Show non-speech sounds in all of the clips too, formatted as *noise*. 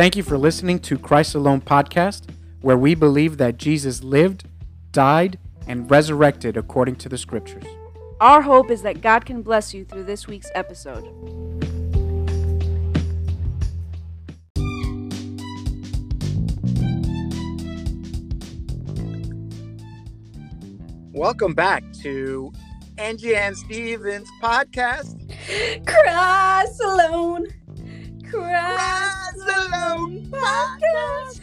Thank you for listening to Christ Alone podcast, where we believe that Jesus lived, died, and resurrected according to the scriptures. Our hope is that God can bless you through this week's episode. Welcome back to Angie and Stevens podcast. Christ alone. Christ Alone podcast.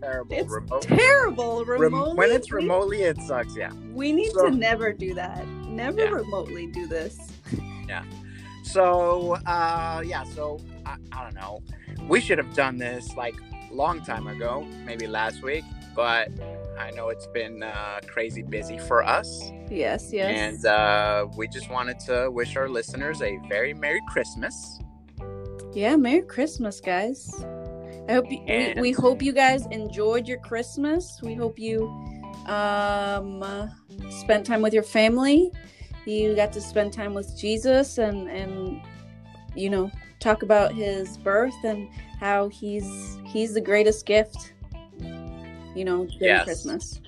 Terrible. It's remote. terrible. Rem- when it's remotely, it sucks. Yeah. we need So- to never do that. Never Yeah. remotely do this. *laughs* Yeah. So, uh, yeah. So I, I don't know. We should have done this like long time ago, maybe last week. But I know it's been uh, crazy busy for us, Yes, yes. and uh, we just wanted to wish our listeners a very merry Christmas. Yeah, Merry Christmas, guys. I hope you, we, we hope you guys enjoyed your Christmas. We hope you um uh, spent time with your family. You got to spend time with Jesus and and you know talk about his birth and how he's he's the greatest gift. You know, during Yes. Christmas.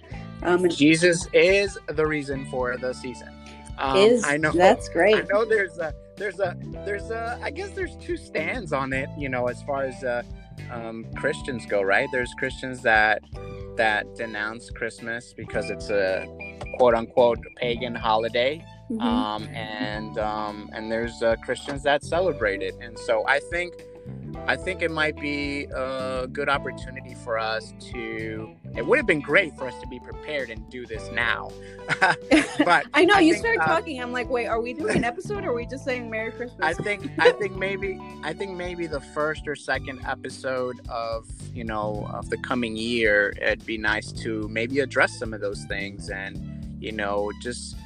Um, and Jesus is the reason for the season. Um, is I know that's great. I know there's a there's a there's a I guess there's two stands on it, you know, as far as uh, um, Christians go, right? There's Christians that that denounce Christmas because it's a quote unquote pagan holiday, Mhm. um, and um, and there's uh, Christians that celebrate it, and so I think I think it might be a good opportunity for us to. It would have been great for us to be prepared and do this now, *laughs* but I know I you think, started uh, talking. I'm like, wait, are we doing an episode or are we just saying Merry Christmas? I think I think maybe I think maybe the first or second episode of you know of the coming year it'd be nice to maybe address some of those things and you know just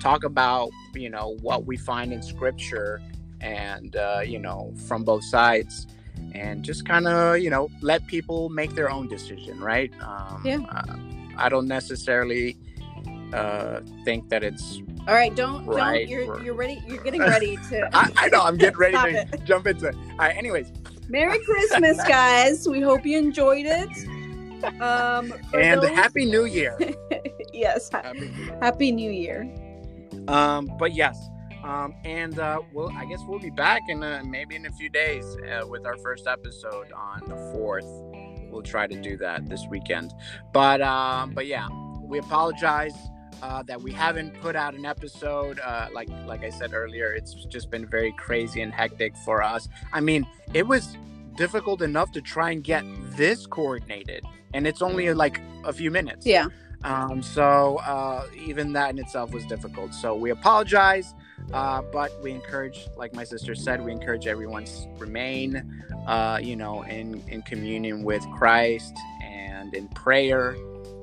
talk about you know what we find in scripture and uh, you know from both sides and just kind of you know let people make their own decision right um, Yeah. uh, I don't necessarily uh, think that it's All right, don't Right, don't. You're we're- you're ready. You're getting *laughs* ready to. I, I know I'm getting ready *laughs* to it. jump into it. All right. Anyways, Merry Christmas, *laughs* guys. We hope you enjoyed it. Um, and those- happy New Year. yes, Happy New Year. happy New Year. Um, but yes, um, and uh, well, I guess we'll be back in uh, maybe in a few days uh, with our first episode on the fourth. We'll try to do that this weekend. But um, but yeah, we apologize. Uh, that we haven't put out an episode, uh, like like I said earlier, it's just been very crazy and hectic for us. I mean, it was difficult enough to try and get this coordinated, and it's only like a few minutes. Yeah, Um, so uh, even that in itself was difficult. So we apologize, uh, but we encourage, like my sister said, we encourage everyone to remain, uh, you know, in in communion with Christ and in prayer.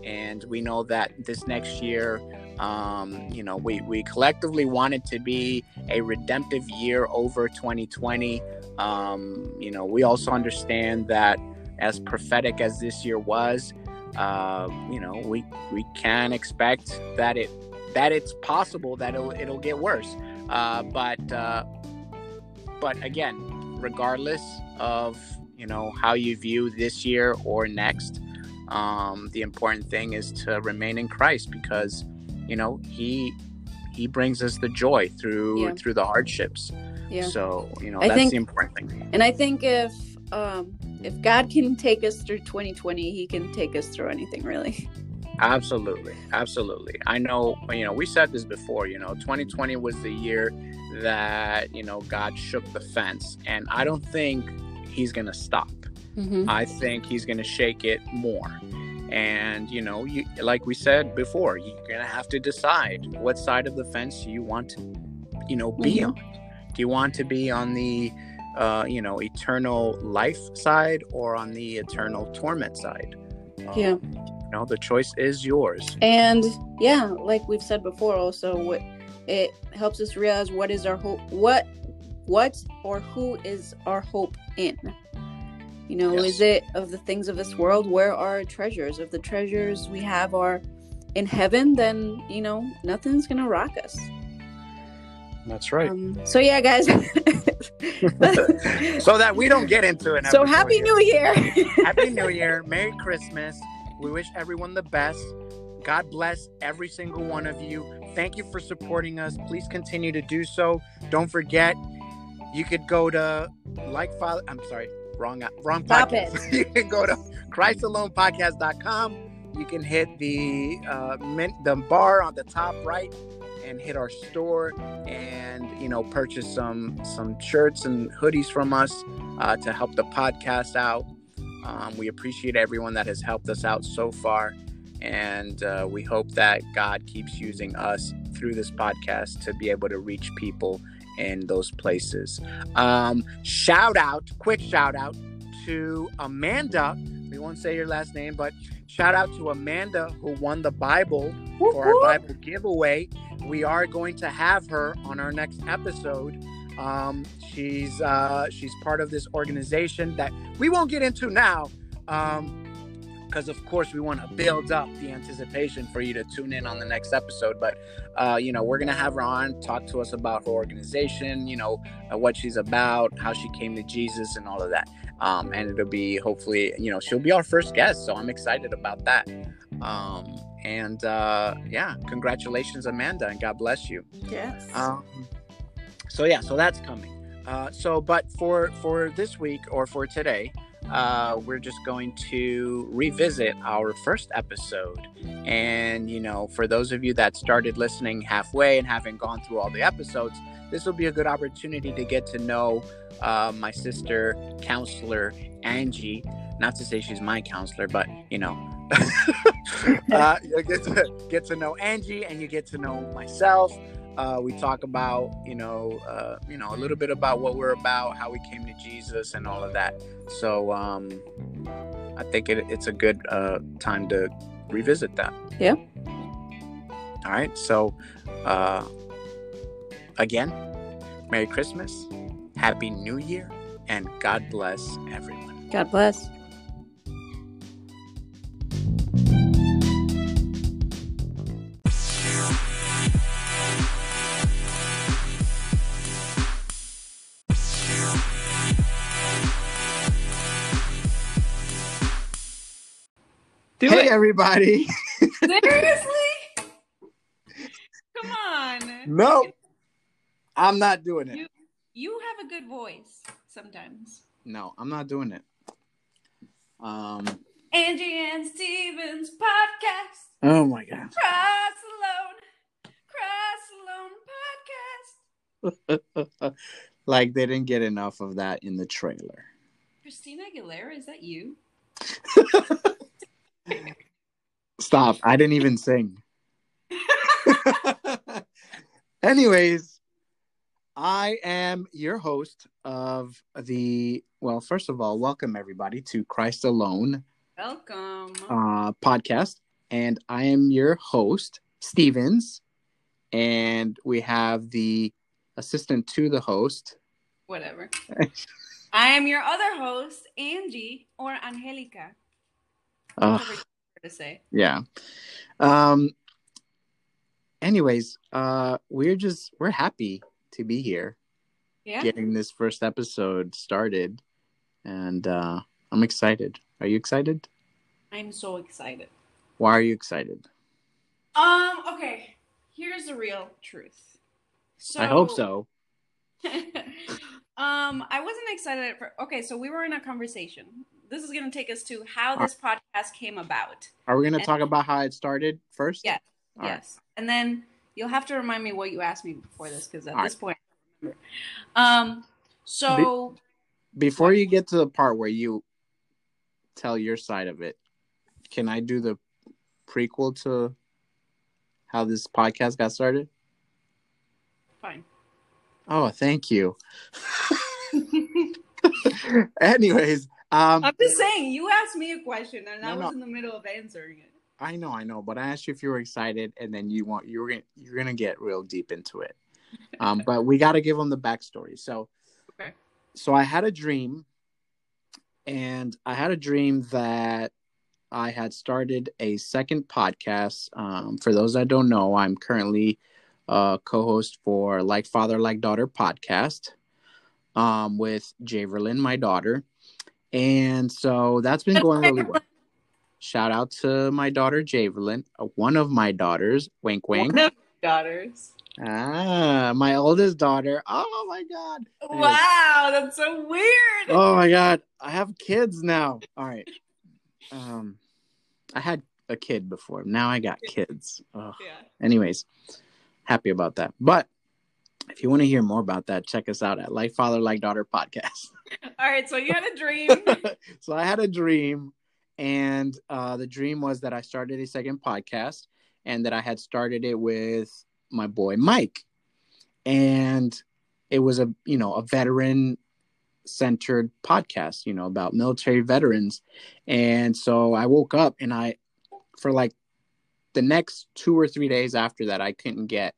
And we know that this next year, um, you know, we we collectively want it to be a redemptive year over 2020. Um, you know, we also understand that as prophetic as this year was, uh, you know, we we can expect that it that it's possible that it'll it'll get worse. Uh, but uh, but again, regardless of you know how you view this year or next, um, the important thing is to remain in Christ because you know he he brings us the joy through Yeah. through the hardships. yeah. So you know I that's think- the important thing. And I think if um, if God can take us through 2020, He can take us through anything, really. Absolutely, absolutely. I know, you know, we said this before, you know, 2020 was the year that, you know, God shook the fence. And I don't think he's going to stop. Mm-hmm. I think he's going to shake it more. And, you know, you, like we said before, you're going to have to decide what side of the fence you want to, you know, be Mhm. on. Do you want to be on the, uh, you know, eternal life side or on the eternal torment side? Yeah. You know, the choice is yours. And yeah, like we've said before, also what it helps us realize what is our hope, what, what or who is our hope in. You know, Yes. is it of the things of this world? Where are our treasures? If the treasures we have are in heaven, then you know nothing's gonna rock us. That's right. Um, so yeah, guys. *laughs* so that we don't get into it. *laughs* so happy New Year. happy New Year. Merry Christmas. We wish everyone the best. God bless every single one of you. Thank you for supporting us. Please continue to do so. Don't forget, you could go to like father. I'm sorry, wrong wrong Stop podcast. *laughs* you can go to ChristAlonePodcast.com. You can hit the uh, mint, the bar on the top right and hit our store and you know purchase some some shirts and hoodies from us uh, to help the podcast out. Um, we appreciate everyone that has helped us out so far, and uh, we hope that God keeps using us through this podcast to be able to reach people in those places. Um, shout out, quick shout out to Amanda. We won't say your last name, but shout out to Amanda who won the Bible for our Bible giveaway. We are going to have her on our next episode. Um, she's uh, she's part of this organization that we won't get into now, because um, of course we want to build up the anticipation for you to tune in on the next episode. But uh, you know we're gonna have her on, talk to us about her organization, you know uh, what she's about, how she came to Jesus, and all of that. Um, and it'll be hopefully you know she'll be our first guest, so I'm excited about that. Um, and uh, yeah, congratulations, Amanda, and God bless you. Yes. Um, so yeah, so that's coming. Uh, so, but for for this week or for today, uh, we're just going to revisit our first episode. And you know, for those of you that started listening halfway and haven't gone through all the episodes, this will be a good opportunity to get to know uh, my sister, counselor Angie. Not to say she's my counselor, but you know, *laughs* *laughs* uh, you get to get to know Angie, and you get to know myself. Uh, we talk about, you know, uh, you know, a little bit about what we're about, how we came to Jesus, and all of that. So um, I think it, it's a good uh, time to revisit that. Yeah. All right. So uh, again, Merry Christmas, Happy New Year, and God bless everyone. God bless. Do hey, it. everybody. *laughs* Seriously? Come on. No, I'm not doing it. You, you have a good voice sometimes. No, I'm not doing it. Um, Angie and Stevens podcast. Oh my god. Cross alone. Cross alone podcast. *laughs* like they didn't get enough of that in the trailer. Christina Aguilera, is that you? *laughs* Stop. I didn't even sing. *laughs* Anyways, I am your host of the, well, first of all, welcome everybody to Christ Alone. Welcome. Uh, podcast. And I am your host, Stevens. And we have the assistant to the host. Whatever. *laughs* I am your other host, Angie or Angelica. Uh, to say. Yeah. Um. Anyways, uh, we're just we're happy to be here. Yeah. Getting this first episode started, and uh, I'm excited. Are you excited? I'm so excited. Why are you excited? Um. Okay. Here's the real truth. So. I hope so. *laughs* um, I wasn't excited for. Okay, so we were in a conversation this is going to take us to how this podcast came about. Are we going to talk about how it started first? Yes. All yes. Right. And then you'll have to remind me what you asked me before this because at All this right. point, um, so Be- before you get to the part where you tell your side of it, can I do the prequel to how this podcast got started? Fine. Oh, thank you. *laughs* Anyways, um, I'm just saying, you asked me a question and no, I was no. in the middle of answering it. I know, I know, but I asked you if you were excited, and then you want you're gonna you're gonna get real deep into it. Um, *laughs* but we got to give them the backstory. So, okay. so I had a dream, and I had a dream that I had started a second podcast. Um, for those that don't know, I'm currently a co-host for Like Father Like Daughter podcast um, with Javerlyn, my daughter, and so that's been going really *laughs* well. Shout out to my daughter Javerlyn, uh, one of my daughters. Wink, wink. One of daughters. Ah, my oldest daughter. Oh my god. Wow, that's so weird. Oh my god, I have kids now. All right. Um, I had a kid before. Now I got kids. Yeah. Anyways, happy about that. But if you want to hear more about that, check us out at Like Father Like Daughter podcast. *laughs* All right, so you had a dream. *laughs* so I had a dream, and uh, the dream was that I started a second podcast, and that I had started it with my boy Mike, and it was a you know a veteran centered podcast, you know about military veterans, and so I woke up and I, for like the next two or three days after that, I couldn't get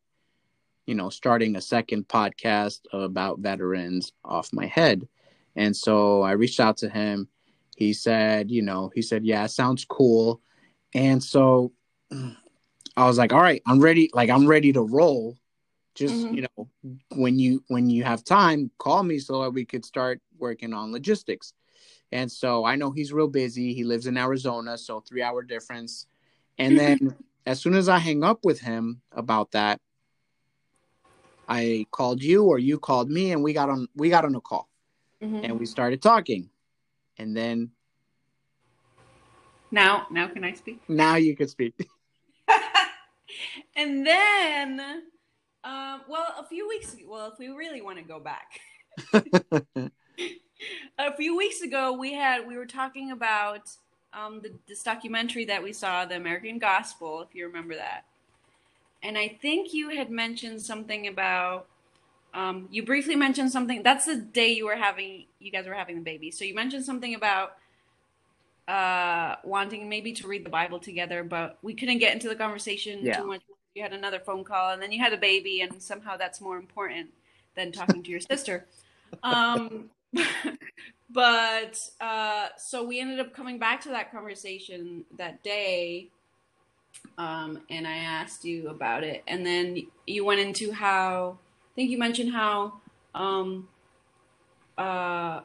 you know, starting a second podcast about veterans off my head. And so I reached out to him. He said, you know, he said, yeah, sounds cool. And so I was like, all right, I'm ready. Like, I'm ready to roll. Just, Mhm. you know, when you, when you have time, call me so that we could start working on logistics. And so I know he's real busy. He lives in Arizona, so three hour difference. And then *laughs* as soon as I hang up with him about that, I called you or you called me and we got on we got on a call Mhm. and we started talking. And then Now, now can I speak? now you can speak. *laughs* and then, um, well, a few weeks. Well, if we really want to go back, *laughs* a few weeks ago, we had we were talking about um, the, this documentary that we saw, the American Gospel, if you remember that. And I think you had mentioned something about. Um, you briefly mentioned something. That's the day you were having. You guys were having the baby. So you mentioned something about uh, wanting maybe to read the Bible together, but we couldn't get into the conversation Yeah. too much. You had another phone call, and then you had a baby, and somehow that's more important than talking to your *laughs* sister. Um, *laughs* but uh, so we ended up coming back to that conversation that day, um, and I asked you about it, and then you went into how I think you mentioned how um, uh,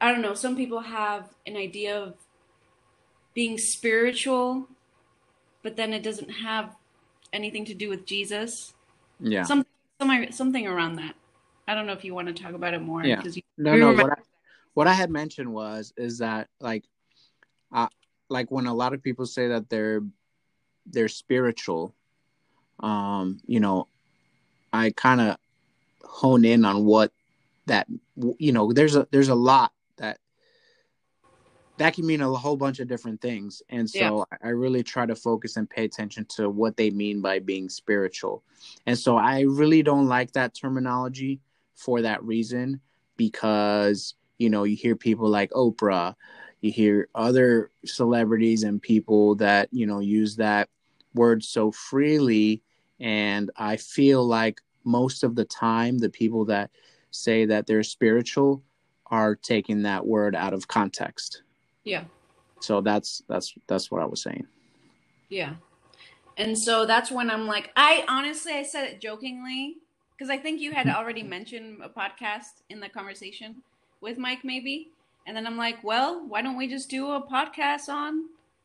I don't know. Some people have an idea of being spiritual, but then it doesn't have anything to do with Jesus. yeah. Some, some, something around that. I don't know if you want to talk about it more Yeah. you, No, no. What I, what I had mentioned was is that like, uh, like when a lot of people say that they're they're spiritual, um, you know, I kind of hone in on what that you know. There's a there's a lot that that can mean a whole bunch of different things, and so I really try to focus and pay attention to what they mean by being spiritual, and so I really don't like that terminology for that reason because you know you hear people like Oprah, you hear other celebrities and people that you know use that word so freely, and I feel like most of the time the people that say that they're spiritual are taking that word out of context. yeah, So that's that's that's what I was saying. yeah. And so that's when I'm like, I honestly, I said it jokingly because I think you had mm-hmm. already mentioned a podcast in the conversation with Mike, maybe. And then I'm like, well, why don't we just do a podcast on,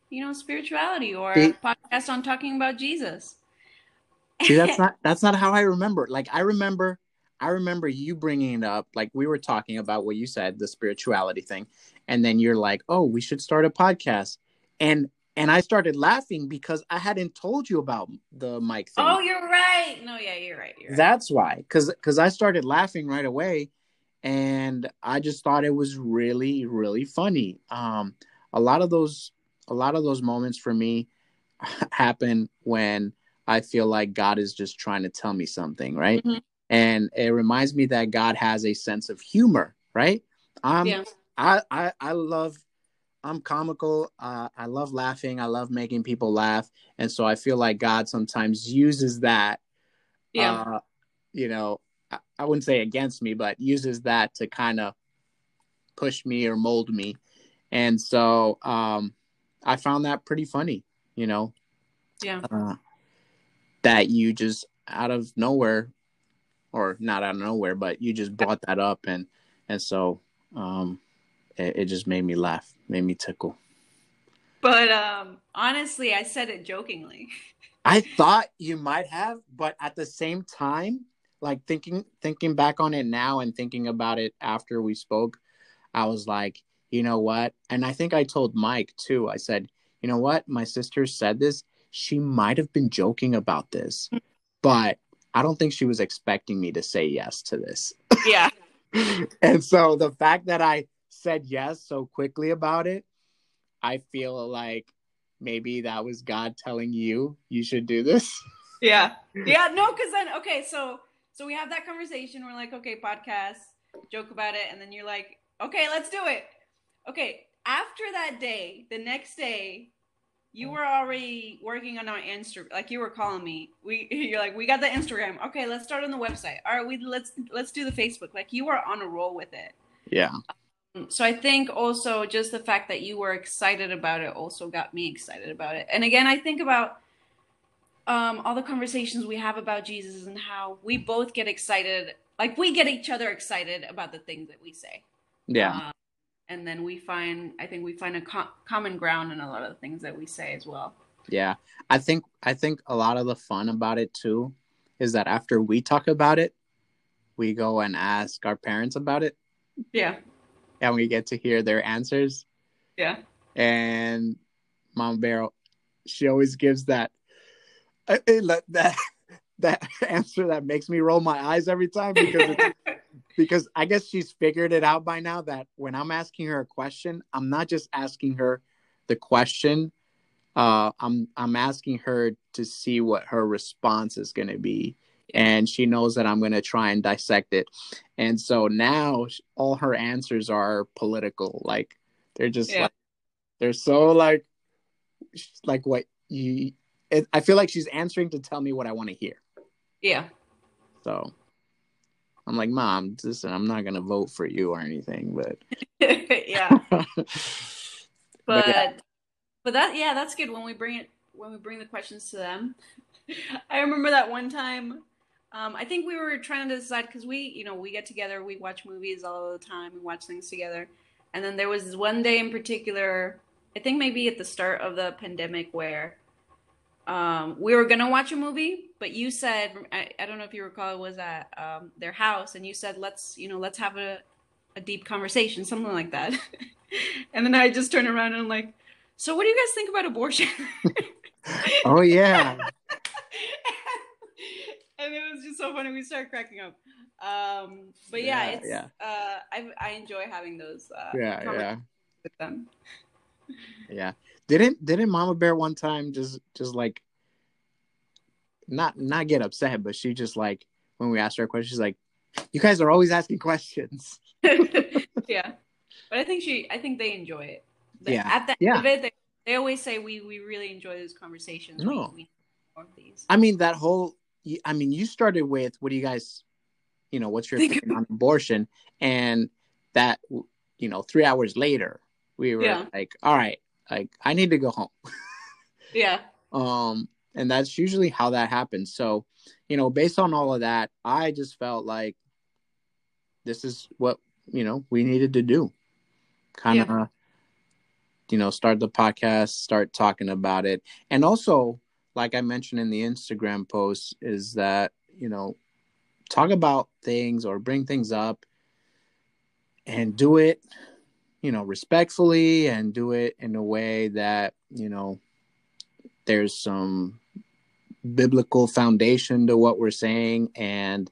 you know, spirituality or a podcast on talking about Jesus? See, that's *laughs* not that's not how I remember. Like I remember, I remember you bringing it up. Like we were talking about what you said, the spirituality thing, and then you're like, "Oh, we should start a podcast," and and I started laughing because I hadn't told you about the Mike thing. Oh, you're right. No, yeah, you're right. You're right. That's why, because because I started laughing right away, and I just thought it was really really funny. Um, a lot of those a lot of those moments for me *laughs* happen when I feel like God is just trying to tell me something, right? Mhm. And it reminds me that God has a sense of humor, right? Um, yeah. I, I I love I'm comical. Uh, I love laughing. I love making people laugh, and so I feel like God sometimes uses that Yeah. uh, you know, I, wouldn't say against me, but uses that to kind of push me or mold me. And so um, I found that pretty funny, you know, yeah. uh, that you just out of nowhere, or not out of nowhere, but you just brought that up, and and so um, it, it just made me laugh, made me tickle. But um, honestly, I said it jokingly. *laughs* I thought you might have, but at the same time, like thinking thinking back on it now and thinking about it after we spoke, I was like, you know what? And I think I told Mike too. I said, you know what? My sister said this. She might have been joking about this, hmm. but I don't think she was expecting me to say yes to this. Yeah. *laughs* and so the fact that I said yes so quickly about it, I feel like maybe that was God telling you you should do this. Yeah. *laughs* Yeah. No, because then, okay, so so we have that conversation. We're like, okay, podcast, joke about it, and then you're like, okay, let's do it. Okay, after that day, the next day, you were already working on our Insta. Like you were calling me. We *laughs* you're like, we got the Instagram. Okay, let's start on the website. All right, we let's let's do the Facebook. Like you were on a roll with it. Yeah. Um, so I think also just the fact that you were excited about it also got me excited about it. And again, I think about um, all the conversations we have about Jesus and how we both get excited. Like we get each other excited about the things that we say. Yeah. Um, and then we find, I think we find a co- common ground in a lot of the things that we say as well. Yeah. I think I think a lot of the fun about it too is that after we talk about it, we go and ask our parents about it Yeah. and we get to hear their answers. Yeah. And Mom Bear, she always gives that *laughs* that that *laughs* answer that makes me roll my eyes every time because *laughs* because I guess she's figured it out by now that when I'm asking her a question, I'm not just asking her the question. Uh, I'm I'm asking her to see what her response is going to be, and she knows that I'm going to try and dissect it. And so now all her answers are political, like they're just Yeah. like they're so like like what you. It, I feel like she's answering to tell me what I want to hear. yeah. So I'm like, Mom, listen, I'm not gonna vote for you or anything, but *laughs* yeah. *laughs* but, But yeah, but that yeah, that's good when we bring it when we bring the questions to them. *laughs* I remember that one time. Um, I think we were trying to decide because we, you know, we get together, we watch movies all the time, we watch things together, and then there was this one day in particular. I think maybe at the start of the pandemic where um, we were gonna watch a movie, but you said I, I don't know if you recall it was at um, their house, and you said let's you know let's have a a deep conversation, something like that. *laughs* and then I just turned around and I'm like, so what do you guys think about abortion? *laughs* oh yeah, *laughs* and it was just so funny. We started cracking up. Um, but yeah, Yeah, it's yeah. Uh, I I enjoy having those uh, yeah, yeah, with them. yeah. Didn't didn't Mama Bear one time just just like not not get upset, but she just like when we asked her a question, she's like, "You guys are always asking questions." *laughs* yeah, *laughs* but I think she, I think they enjoy it. They- Yeah, At the end yeah. of it, they, they always say we we really enjoy those conversations. No. we, need more of these. I mean, that whole. I mean, you started with what do you guys, you know, what's your opinion on abortion, and that you know, three hours later, we were Yeah. like, all right, like I need to go home. *laughs* Yeah, um and that's usually how that happens. So you know based on all of that i just felt like this is what you know we needed to do. Kind of you know start the podcast start talking about it. And also like i mentioned in the instagram post is that you know talk about things or bring things up and do it you know respectfully and do it in a way that you know there's some biblical foundation to what we're saying and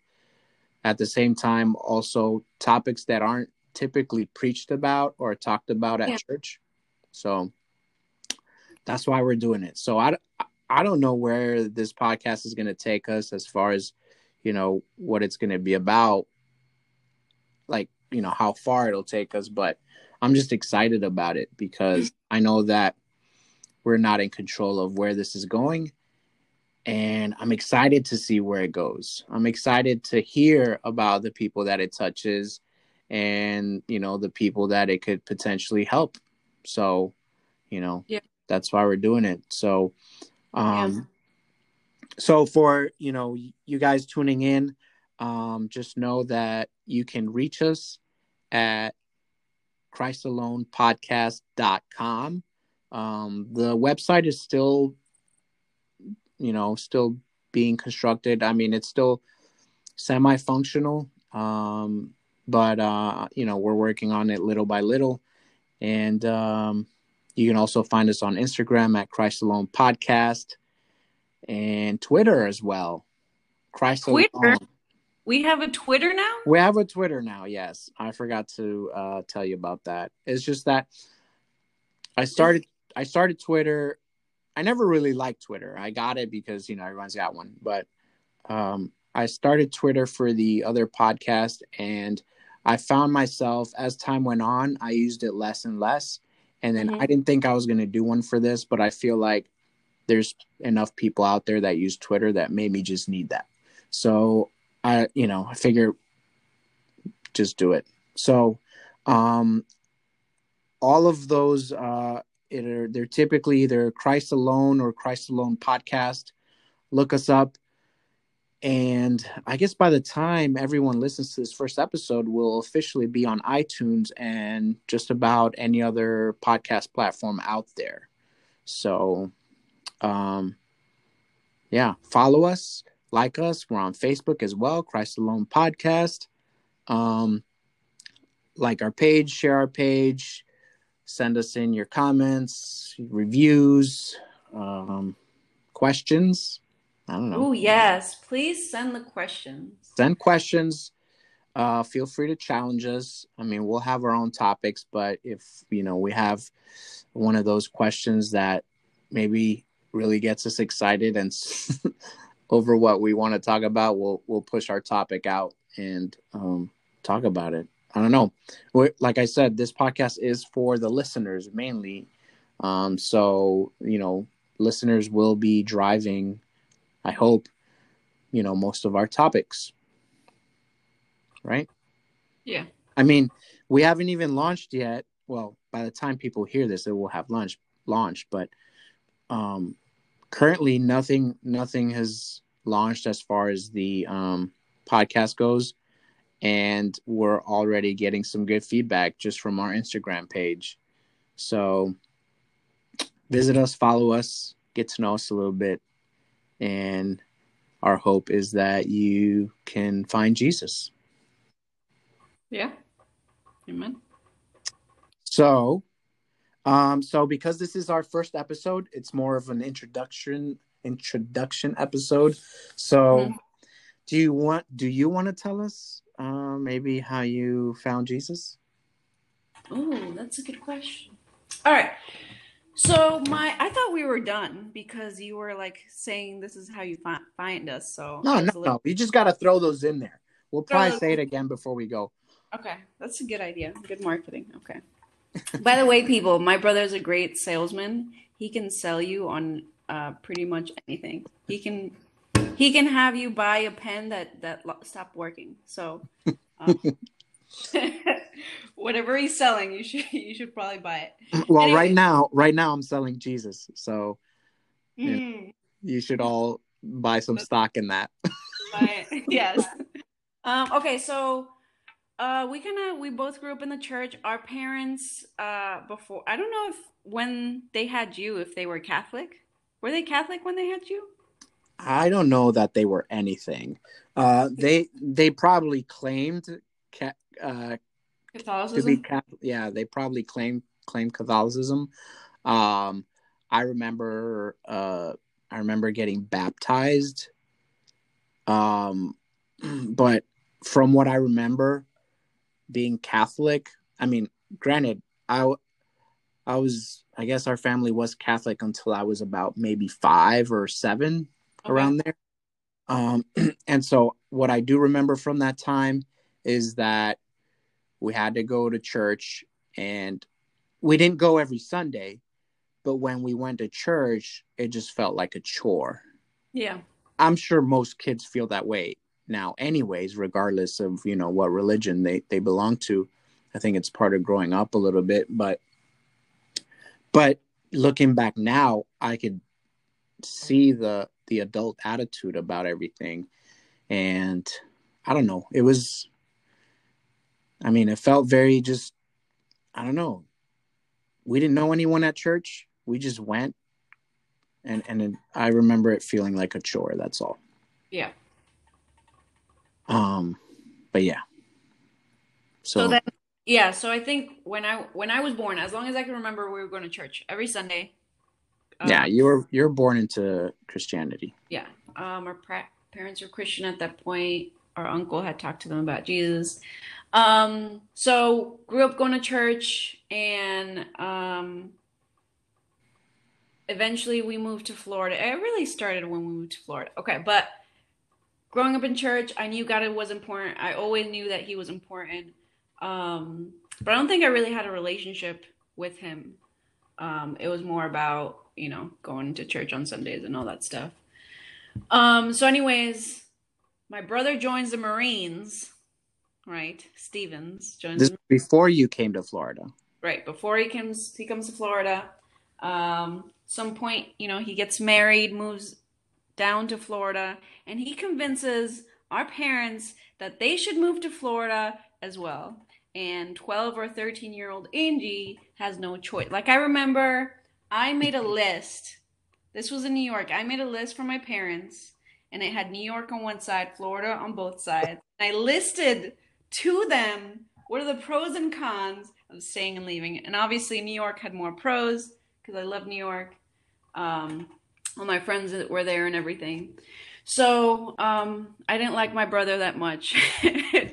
at the same time also topics that aren't typically preached about or talked about at Yeah. church so that's why we're doing it so i i don't know where this podcast is going to take us as far as you know what it's going to be about like you know how far it'll take us but i'm just excited about it because i know that we're not in control of where this is going and i'm excited to see where it goes. I'm excited to hear about the people that it touches and you know the people that it could potentially help. So you know Yeah. that's why we're doing it. So um so for you know you guys tuning in, um, just know that you can reach us at christalonepodcast.com. Um, the website is still, you know, still being constructed. I mean, it's still semi-functional, um, but uh, you know, we're working on it little by little, and um, you can also find us on Instagram at Christ Alone Podcast and Twitter as well. Christ Twitter? We have a Twitter now? We have a Twitter now. Yes, I forgot to uh, tell you about that. It's just that I started. I started Twitter. I never really liked Twitter. I got it because you know everyone's got one, but um, I started Twitter for the other podcast, and I found myself as time went on, I used it less and less. And then Mhm. I didn't think I was going to do one for this, but I feel like there's enough people out there that use Twitter that made me just need that. So I, you know, I figure just do it. So, um, all of those, uh, it are, they're typically either Christ Alone or Christ Alone podcast. Look us up. And I guess by the time everyone listens to this first episode, we'll officially be on iTunes and just about any other podcast platform out there. So, um, yeah, follow us, like us. We're on Facebook as well, Christ Alone Podcast. Um, like our page, share our page, send us in your comments, reviews, um, questions. I don't know Oh, yes. Please send the questions. send questions uh feel free to challenge us i mean we'll have our own topics but if you know we have one of those questions that maybe really gets us excited and *laughs* over what we want to talk about we'll we'll push our topic out and um talk about it. I don't know. We like i said this podcast is for the listeners mainly. Um so you know listeners will be driving i hope you know most of our topics. Right? Yeah. i mean we haven't even launched yet. Well by the time people hear this it will have launched launched but um currently nothing nothing has launched as far as the um podcast goes and we're already getting some good feedback just from our instagram page so visit us follow us get to know us a little bit and our hope is that you can find jesus Yeah. Amen. So, um, so because this is our first episode, it's more of an introduction introduction episode. So, Mhm. do you want do you want to tell us uh, maybe how you found Jesus? Oh, that's a good question. All right. So my, I thought we were done because you were like saying this is how you find find us. So No, no, little- no. You just got to throw those in there. We'll probably those- say it again before we go. Okay, that's a good idea. Good marketing. Okay. By the way, people, my brother's a great salesman. He can sell you on uh, pretty much anything. He can he can have you buy a pen that that lo- stopped working. So um, *laughs* whatever he's selling, you should you should probably buy it. Well, Anyway. right now, right now I'm selling Jesus, so Yeah. Mm, you should all buy some stock in that. *laughs* yes. *laughs* Um, okay, so uh, we kind of we both grew up in the church. Our parents uh, before I don't know if when they had you if they were Catholic. Were they Catholic when they had you? I don't know that they were anything. Uh, *laughs* they they probably claimed ca- uh, to be Catholicism. Catholic. Yeah, they probably claimed claim Catholicism. Um, I remember uh, I remember getting baptized. Um, *clears throat* but from what I remember, being Catholic, I mean, granted, I I was I guess our family was Catholic until I was about maybe five or seven Okay. around there. Um, *clears throat* and so what I do remember from that time is that we had to go to church and we didn't go every Sunday, but when we went to church, it just felt like a chore. Yeah. I'm sure most kids feel that way now anyways, regardless of, you know, what religion they, they belong to. I think it's part of growing up a little bit, but but looking back now, I could see the the adult attitude about everything. And i don't know it was i mean it felt very just i don't know. We didn't know anyone at church. We just went. And and it, i remember it feeling like a chore that's all. Yeah. Um but yeah so, So then, yeah. So I think when I when I was born, as long as I can remember, we were going to church every Sunday. Um, yeah you were you were born into christianity yeah. Um, our pra- parents were Christian at that point. Our uncle had talked to them about Jesus. Um, so grew up going to church, and um, eventually we moved to Florida. It really started when we moved to Florida. Okay, but growing up in church, I knew God was important. I always knew that He was important. Um, but I don't think I really had a relationship with Him. Um, it was more about you know going to church on Sundays and all that stuff. Um, so, anyways, my brother joins the Marines, right? Stevens joins this before you came to florida right before he comes he comes to florida um some point you know he gets married moves down to florida and he convinces our parents that they should move to florida as well. And 12 or 13 year old angie has no choice. Like i remember i made a list. This was in new york. I made a list for my parents and it had new york on one side florida on both sides. And i listed to them what are the pros and cons of staying and leaving? And obviously, New York had more pros because I love New York. Um, all my friends that were there and everything. So um, I didn't like my brother that much *laughs*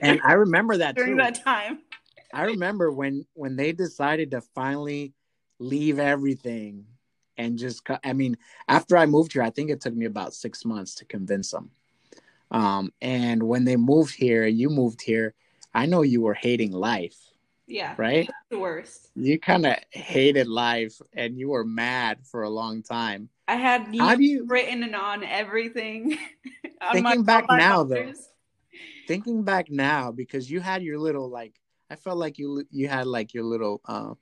and i remember that during too. that time. I remember when when they decided to finally leave everything and just I mean after I moved here I think it took me about 6 months to convince them. Um and when they moved here you moved here I know you were hating life, Yeah, right? the worst. You kind of hated life and you were mad for a long time. I had How you written and on everything. *laughs* on Thinking back now, though, thinking back now because you had your little like I felt like you you had like your little uh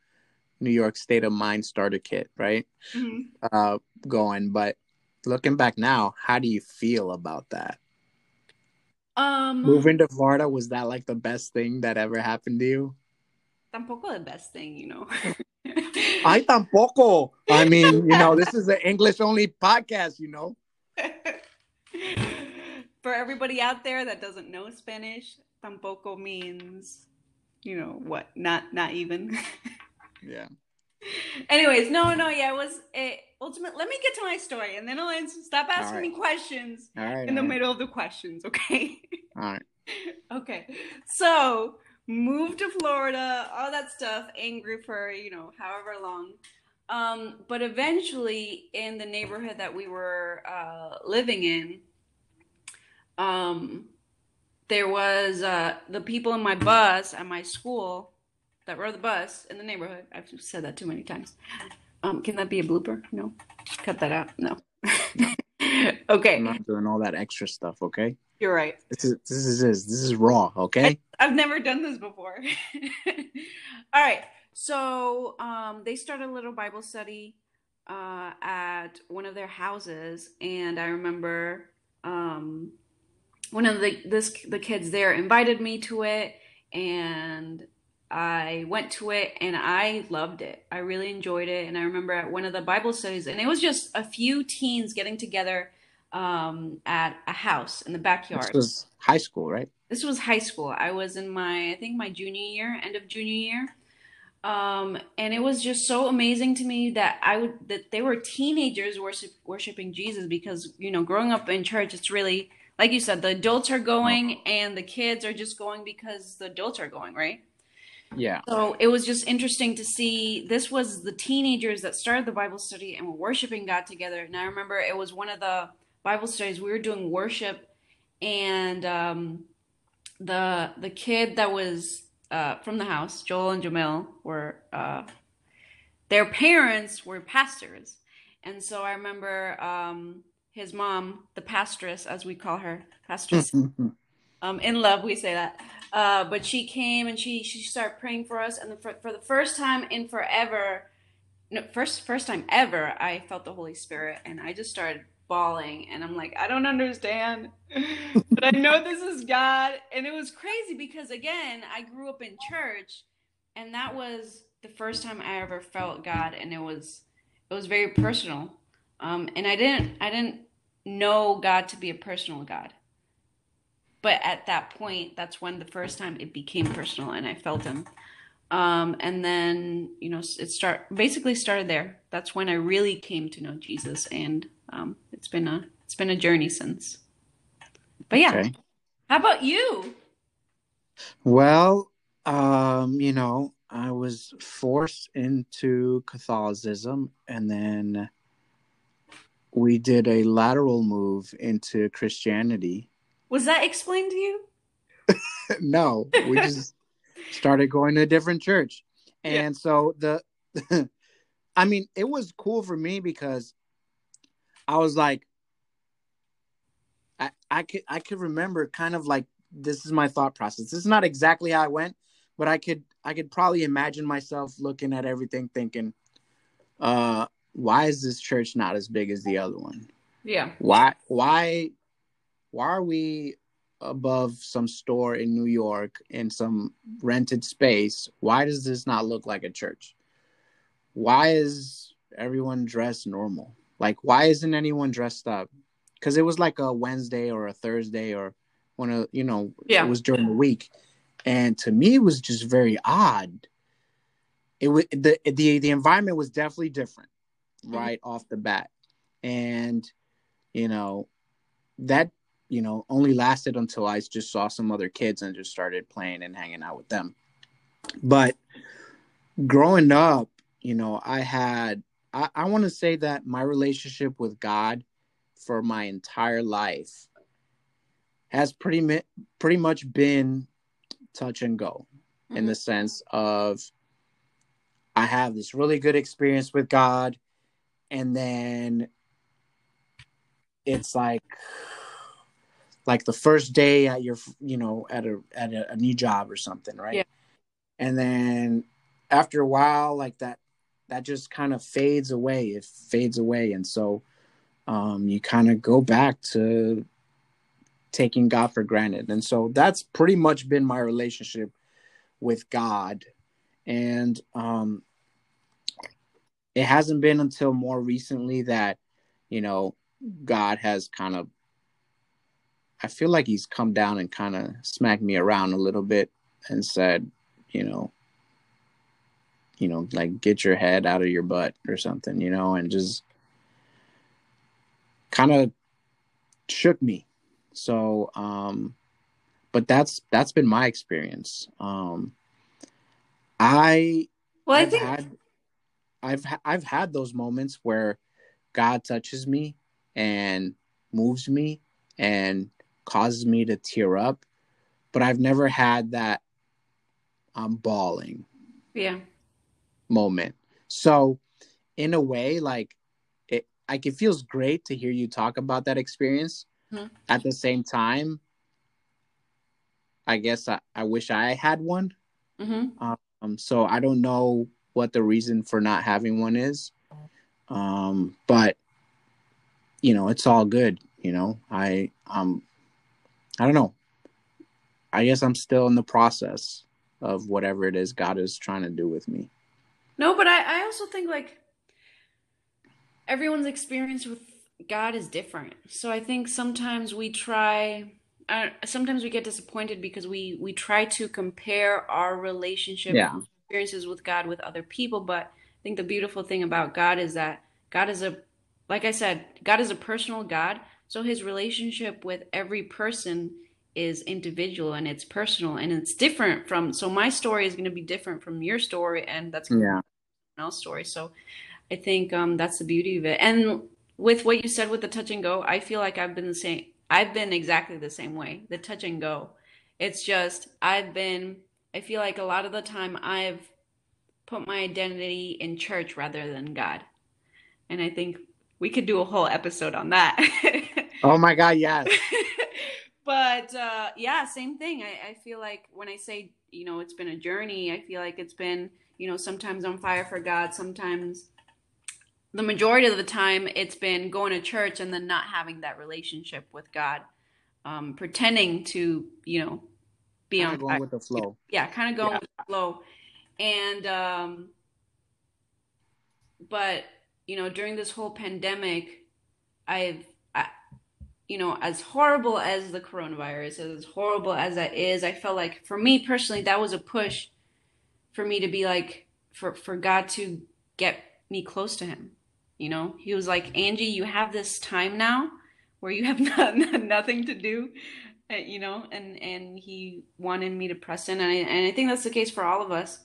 New York state of mind starter kit, right? Mhm. uh going but looking back now how do you feel about that Um, moving to florida was that like the best thing that ever happened to you tampoco the best thing, you know. i *laughs* tampoco i mean you know this is an *laughs* english only podcast you know *laughs* For everybody out there that doesn't know Spanish, tampoco means, you know, what? Not not even. yeah Anyways, no, no, yeah, it was it ultimate. Let me get to my story, and then I'll answer. Stop asking right. me questions right in the right, middle of the questions, okay? all right. okay. So moved to Florida, all that stuff. Angry for you know however long. Um, but eventually, in the neighborhood that we were uh, living in, um, there was uh, the people in my bus at my school that rode the bus in the neighborhood. I've said that too many times. Um, can that be a blooper? No, cut that out. No. *laughs* i'm okay, not doing all that extra stuff okay you're right. this is this is this, this is raw okay I've never done this before. *laughs* All right. So um, they started a little Bible study uh, at one of their houses, and I remember um, one of the this the kids there invited me to it, and I went to it, and I loved it. I really enjoyed it, and I remember at one of the Bible studies, and it was just a few teens getting together um, at a house in the backyard this was high school right this was high school. I was in my, I think my junior year, end of junior year. Um, and it was just so amazing to me that I would, that they were teenagers worship, worshiping Jesus because, you know, growing up in church, it's really, like you said, the adults are going and the kids are just going because the adults are going, right? yeah So it was just interesting to see this was the teenagers that started the Bible study and were worshiping God together. And I remember it was one of the Bible studies we were doing worship and um, the the kid that was uh, from the house, Joel and Jamil, were uh, their parents were pastors, and so I remember um, his mom, the pastress, as we call her, pastress. *laughs* um, in love, we say that. Uh, but she came and she she started praying for us, and the, for, for the first time in forever, no, first first time ever I felt the Holy Spirit and I just started bawling and I'm like, I don't understand. *laughs* but I know this is God. And it was crazy because again, I grew up in church and that was the first time I ever felt God and it was it was very personal. Um, and I didn't I didn't know God to be a personal God. But at that point, that's when the first time it became personal and I felt him. Um, and then you know it start basically started there. That's when I really came to know Jesus, and um, it's been a it's been a journey since. But yeah, okay. how about you? Well, um, you know, I was forced into Catholicism, and then we did a lateral move into Christianity. Was that explained to you? *laughs* no, we just *laughs* started going to a different church. And yeah. so the *laughs* I mean, it was cool for me because I was like I I could I could remember kind of like this is my thought process. This is not exactly how I went, but I could I could probably imagine myself looking at everything thinking, uh, why is this church not as big as the other one? Yeah. Why why why are we above some store in New York in some rented space, why does this not look like a church? Why is everyone dressed normal? Like, why isn't anyone dressed up? Because it was like a Wednesday or a Thursday or one of you know, yeah. it was during the week, and to me, it was just very odd. It was the the the environment was definitely different, mm-hmm. right off the bat, and you know that you know, only lasted until I just saw some other kids and just started playing and hanging out with them. But growing up, you know, I had, I, I want to say that my relationship with God for my entire life has pretty, pretty much been touch and go mm-hmm. in the sense of I have this really good experience with God. And then it's like, like the first day at your you know at a at a, a new job or something right yeah. and then after a while like that that just kind of fades away it fades away. And so um, you kind of go back to taking god for granted. And so that's pretty much been my relationship with god. And um, it hasn't been until more recently that you know god has kind of I feel like he's come down and kind of smacked me around a little bit and said, you know, you know, like get your head out of your butt or something, you know, and just kind of shook me. So, um, but that's that's been my experience. Um, I well, I I've think had, I've I've had those moments where God touches me and moves me and causes me to tear up, but I've never had that I'm bawling. Yeah. Moment. So, in a way, like it, like it feels great to hear you talk about that experience. Mm-hmm. At the same time, I guess I, I wish I had one. Mm-hmm. Um, so I don't know what the reason for not having one is. Um, but you know, it's all good. You know, I um I don't know. I guess I'm still in the process of whatever it is God is trying to do with me. No, but I, I also think like everyone's experience with God is different. So I think sometimes we try uh, sometimes we get disappointed because we we try to compare our relationship yeah. experiences with God with other people, but I think the beautiful thing about God is that God is a like I said, God is a personal God, so his relationship with every person is individual and it's personal and it's different from so my story is going to be different from your story and that's yeah else story. So i think um that's the beauty of it. And with what you said with the touch and go i feel like i've been the same i've been exactly the same way the touch and go. It's just i've been i feel like a lot of the time i've put my identity in church rather than god. And i think we could do a whole episode on that. *laughs* Oh my God, yes. *laughs* but uh, yeah, same thing. I, I feel like when I say, you know, it's been a journey, I feel like it's been, you know, sometimes on fire for God, sometimes the majority of the time it's been going to church and then not having that relationship with God, um, pretending to, you know, be Kinda on going with the flow. yeah, kind of going Yeah. with the flow. And um but you know, during this whole pandemic, I've I, you know, as horrible as the coronavirus, as horrible as that is, I felt like for me personally, that was a push for me to be like for for God to get me close to him. You know, he was like, "Angie, you have this time now where you have *laughs* not, nothing to do." uh, you know, and and he wanted me to press in, and I, and I think that's the case for all of us.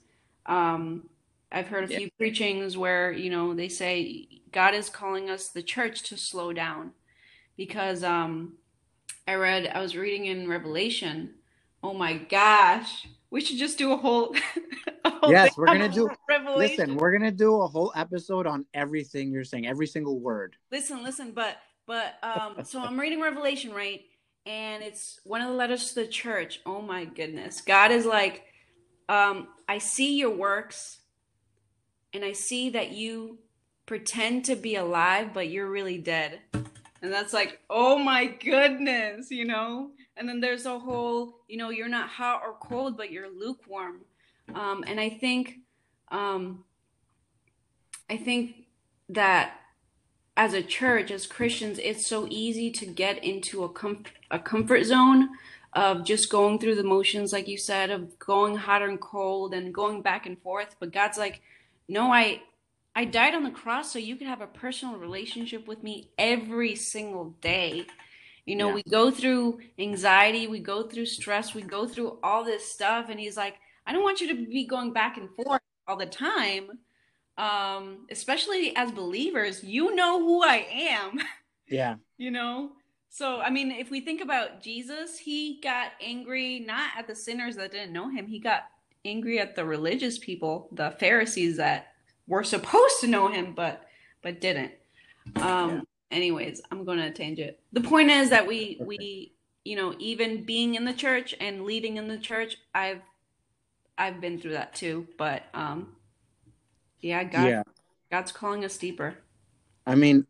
Um, I've heard a Yeah. few preachings where you know they say God is calling us, the church, to slow down, because um, I read, I was reading in Revelation. Oh my gosh, we should just do a whole. *laughs* whole Yes, we're gonna do- Revelation. Listen, we're gonna do a whole episode on everything you're saying, every single word. listen listen but but um so i'm reading revelation right? And it's one of the letters to the church. Oh my goodness. God is like um i see your works and i see that you pretend to be alive but you're really dead. And that's like oh my goodness you know? And then there's a whole you know you're not hot or cold but you're lukewarm um and i think um i think that as a church, as Christians, it's so easy to get into a com- a comfort zone of just going through the motions, like you said, of going hot and cold and going back and forth. But God's like, no, I I died on the cross so you could have a personal relationship with me every single day. You know, Yeah. we go through anxiety, we go through stress, we go through all this stuff, and He's like, I don't want you to be going back and forth all the time um especially as believers you know who i am. *laughs* Yeah, you know? So i mean if we think about jesus he got angry not at the sinners that didn't know him he got angry at the religious people the pharisees that were supposed to know him but but didn't. Um anyways i'm going to tangent the point is that we we you know even being in the church and leading in the church i've i've been through that too but um yeah god yeah. god's calling us deeper I mean,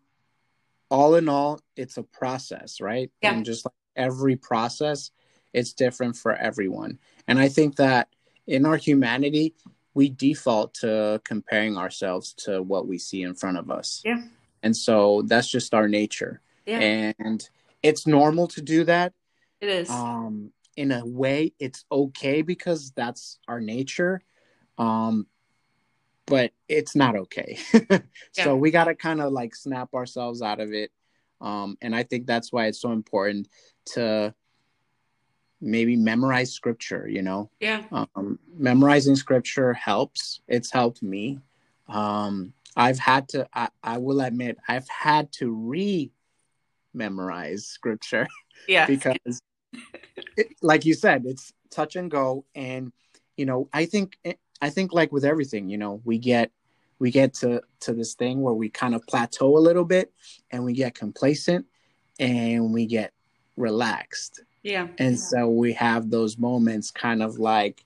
all in all, it's a process, right? Yeah. And just like every process, it's different for everyone. And I think that in our humanity, we default to comparing ourselves to what we see in front of us. Yeah. And so that's just our nature. yeah And it's normal to do that. it is Um, in a way, it's okay because that's our nature. Um, but it's not okay. *laughs* Yeah. So we got to kind of like snap ourselves out of it. Um, and I think that's why it's so important to maybe memorize scripture, you know, yeah um, memorizing scripture helps. It's helped me. Um, I've had to, I, I will admit, I've had to re memorize scripture yeah *laughs* because it, like you said it's touch and go and you know i think i think like with everything you know we get we get to to this thing where we kind of plateau a little bit and we get complacent and we get relaxed. Yeah. And so we have those moments kind of like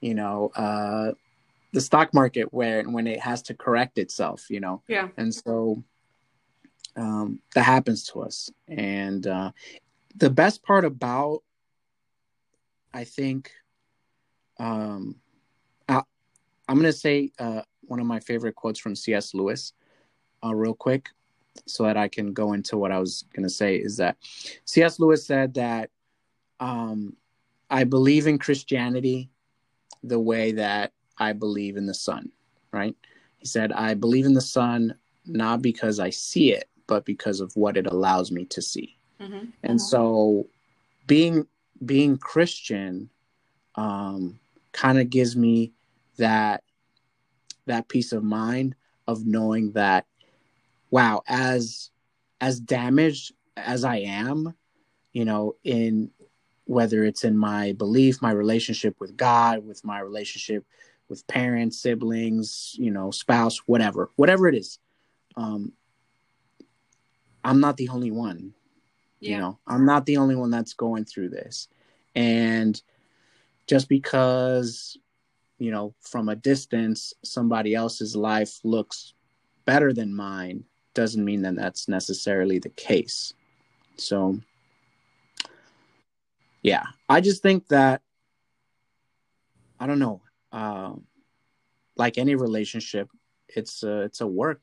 you know uh the stock market where when it has to correct itself you know? Yeah. And so um, that happens to us. And uh, the best part about i think um, I, i'm to say uh, one of my favorite quotes from cs lewis uh, real quick so that i can go into what i was to say is that cs lewis said that um, i believe in christianity the way that i believe in the sun right he said i believe in the sun not because I see it, but because of what it allows me to see. Hmm And so being being Christian um kind of gives me that that peace of mind of knowing that wow, as as damaged as I am, you know, in whether it's in my belief, my relationship with God, with my relationship with parents, siblings, you know, spouse, whatever, whatever it is. Um, I'm not the only one. Yeah You know, I'm not the only one that's going through this. And just because, you know, from a distance, somebody else's life looks better than mine doesn't mean that that's necessarily the case. So, yeah, I just think that I don't know. Uh, like any relationship, it's a, it's a work.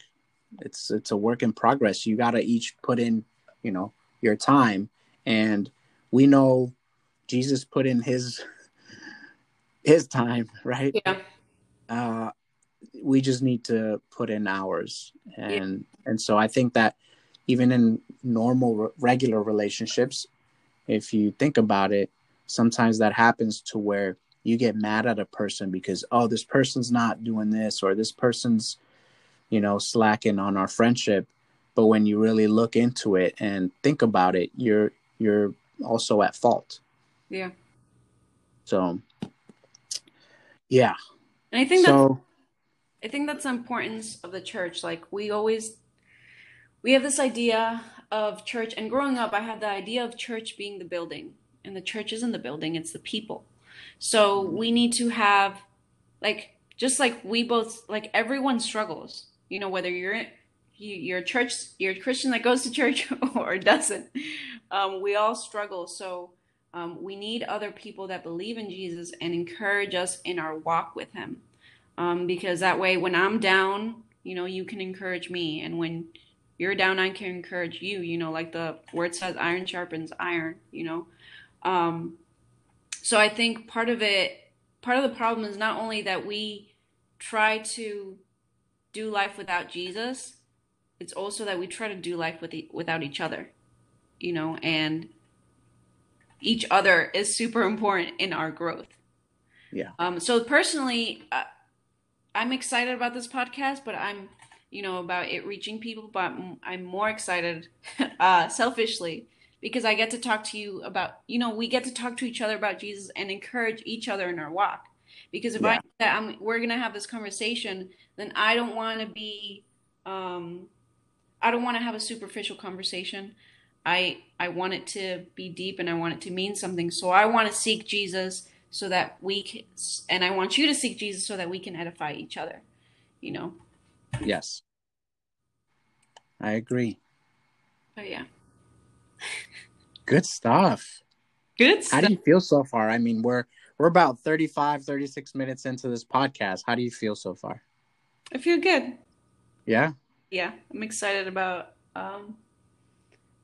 It's it's a work in progress. You got to each put in, you know, your time, and we know Jesus put in his his time, *laughs* right? Yeah. Uh, we just need to put in hours, and and so I think that even in normal regular relationships, if you think about it, sometimes that happens to where you get mad at a person because oh this person's not doing this or this person's you know slacking on our friendship but when you really look into it and think about it you're you're also at fault Yeah. so yeah And I think that's so I think that's the importance of the church. Like we always we have this idea of church and growing up I had the idea of church being the building. And the church isn't the building, it's the people. So we need to have like just like we both like everyone struggles. You know, whether you're you, you're church you're a Christian that goes to church *laughs* or doesn't. Um, we all struggle. So um, we need other people that believe in Jesus and encourage us in our walk with him um, because that way when i'm down you know you can encourage me and when you're down i can encourage you you know like the word says iron sharpens iron you know um, so i think part of it part of the problem is not only that we try to do life without jesus it's also that we try to do life with e- without each other you know and each other is super important in our growth yeah um, so personally, uh, I'm excited about this podcast, but I'm, you know, about it reaching people. But I'm more excited, *laughs* uh, selfishly, because I get to talk to you about, you know, we get to talk to each other about Jesus and encourage each other in our walk. Because if I Yeah. know that I'm, we're gonna have this conversation, then I don't want to be, um, I don't want to have a superficial conversation. I I want it to be deep and I want it to mean something. So I want to seek Jesus so that we can, and I want you to seek Jesus so that we can edify each other. You know. yes i agree But yeah. good stuff Good how do you feel so far i mean we're we're about 35 36 minutes into this podcast how do you feel so far I feel good. yeah Yeah, I'm excited about um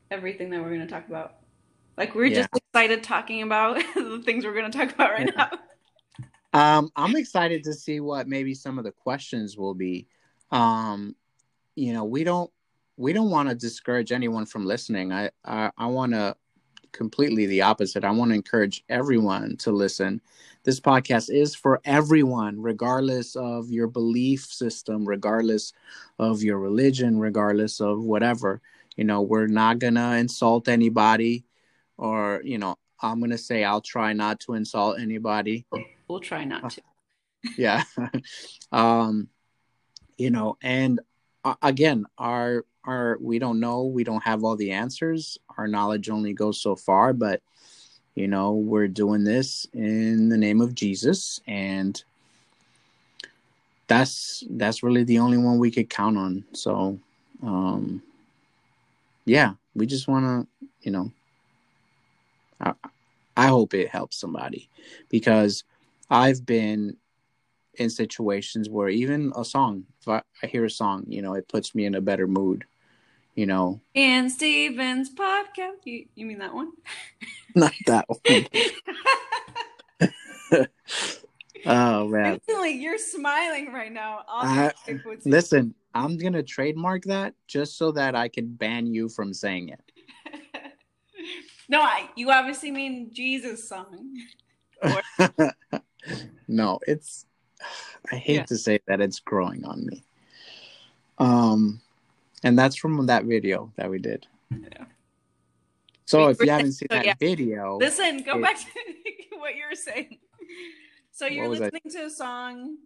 everything that we're going to talk about. Like we're just excited talking about *laughs* the things we're going to talk about right Yeah. now. *laughs* Um, I'm excited to see what maybe some of the questions will be. Um, you know, we don't we don't want to discourage anyone from listening. I I, I want to completely the opposite. I want to encourage everyone to listen. This podcast is for everyone, regardless of your belief system, regardless of your religion, regardless of whatever. You know, we're not gonna insult anybody, or you know, I'm gonna say I'll try not to insult anybody We'll try not to. *laughs* yeah *laughs* um you know and uh, again our our we don't know we don't have all the answers our knowledge only goes so far but you know we're doing this in the name of jesus and that's that's really the only one we could count on so um yeah we just want to you know I, I hope it helps somebody because I've been in situations where even a song, if I, I hear a song, you know, it puts me in a better mood. You know, And Stevens podcast. You, you mean that one? *laughs* not that one. *laughs* oh man, Instantly, you're smiling right now. I- listen, I'm gonna trademark that just so that I can ban you from saying it. *laughs* no, I, you obviously mean Jesus song. no, it's. I hate Yeah. to say that it's growing on me. Um, and that's from that video that we did. Yeah. So We if you haven't seen so that yeah. video, Listen, go it- back to *laughs* what you were saying. So you're listening to a song.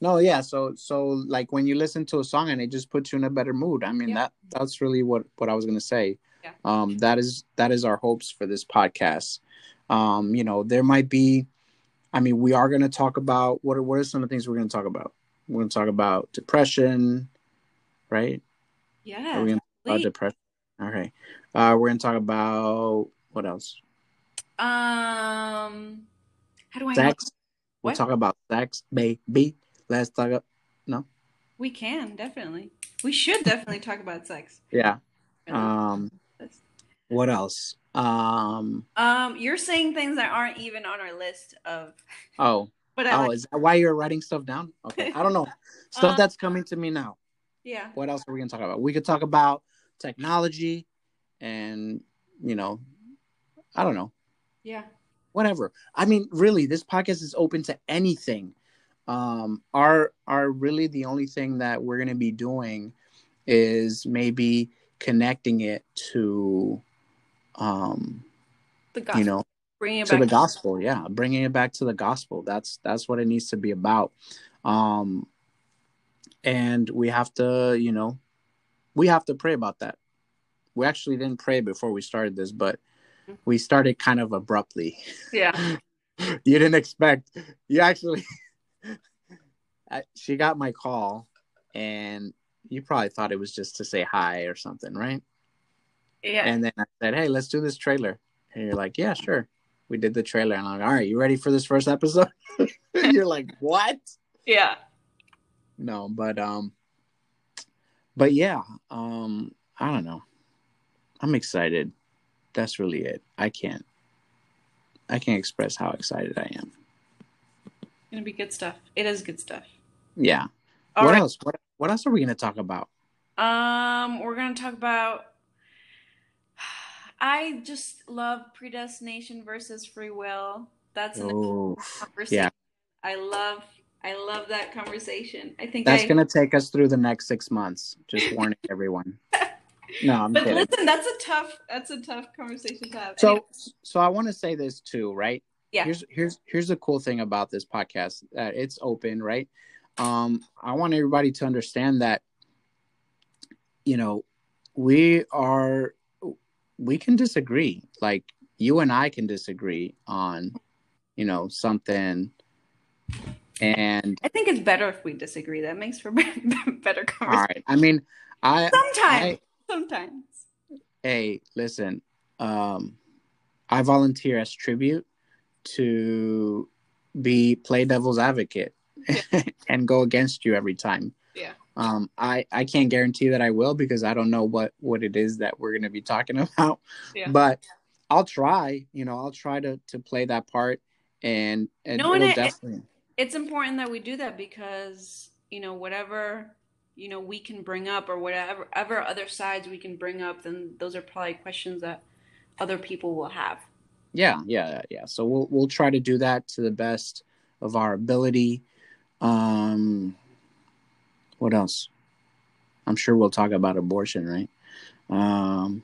no, yeah. So so like when you listen to a song and it just puts you in a better mood. I mean Yeah. that that's really what what I was gonna say. Yeah. Um, that is that is our hopes for this podcast. Um, you know, there might be. I mean, we are gonna talk about what are what are some of the things we're gonna talk about. We're gonna talk about depression, right? Yeah. Are we gonna talk about depression? Okay. Uh, we're gonna talk about what else? Um, how do I? Sex. We'll talk about sex, baby. Let's talk. About, no, We can definitely. We should definitely talk about sex. *laughs* yeah. Um. What else? Um. Um, you're saying things that aren't even on our list of, Oh. *laughs* but I Oh, like, is that why you're writing stuff down? Okay. I don't know. *laughs* Stuff Uh, that's coming to me now. Yeah. What else are we gonna talk about? We could talk about technology, and you know, I don't know. Yeah. whatever. I mean, really, this podcast is open to anything. Um, our our really the only thing that we're gonna be doing is maybe connecting it to, um, The gospel. you know, bringing it to the gospel. Yeah, bringing it back to the gospel. That's that's what it needs to be about. Um, and we have to, you know, we have to pray about that. We actually didn't pray before we started this, but we started kind of abruptly. Yeah. *laughs* you didn't expect you actually *laughs* I- she got my call and you probably thought it was just to say hi or something right Yeah. and then i said hey let's do this trailer and you're like yeah sure we did the trailer and i'm like all right you ready for this first episode *laughs* you're like what yeah. No but um but yeah um i don't know i'm excited that's really it i can't i can't express how excited i am It's Gonna be good stuff. It is good stuff. yeah All what right. else? What what else are we gonna talk about? Um, we're gonna talk about. I just love predestination versus free will. That's an Oh, conversation. yeah. I love. I love that conversation. I think that's I, gonna take us through the next six months. Just warning *laughs* everyone. No, I'm But kidding. listen, that's a tough. That's a tough conversation to have. So, Anyway, so I want to say this too, right? Yeah. Here's here's here's the cool thing about this podcast that it's open, right? Um, I want everybody to understand that, you know, we are we can disagree. Like you and I can disagree on, you know, something, and I think it's better if we disagree. That makes for *laughs* better conversation. All right. I mean, I Sometimes. I Sometimes. hey, listen, um, I volunteer as tribute to be play devil's advocate *laughs* and go against you every time. Yeah. Um, I I can't guarantee that I will because I don't know what what it is that we're going to be talking *laughs* about. Yeah. But I'll try. You know, I'll try to to play that part, and and No, and it- definitely. It's important that we do that because you know whatever you know we can bring up or whatever ever other sides we can bring up then those are probably questions that other people will have. Yeah yeah yeah. So we'll we'll try to do that to the best of our ability. Um what else? I'm sure we'll talk about abortion right? Um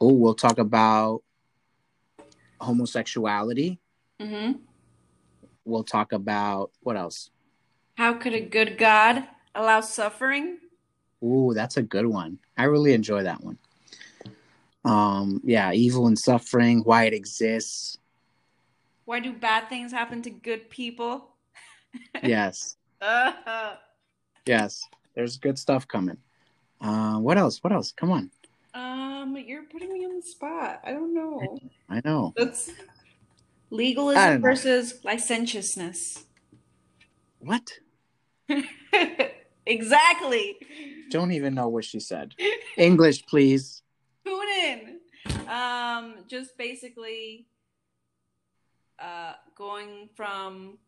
oh we'll talk about homosexuality. Hmm we'll talk about what else? How could a good god allow suffering? Ooh, that's a good one. I really enjoy that one. Um yeah evil and suffering why it exists. Why do bad things happen to good people? *laughs* Yes. Uh-huh. *laughs* yes there's good stuff coming. Uh what else? What else? Come on. Um you're putting me on the spot. I don't know. I know. That's legalism versus licentiousness what *laughs* exactly don't even know what she said english please tune in. Um, just basically uh, going from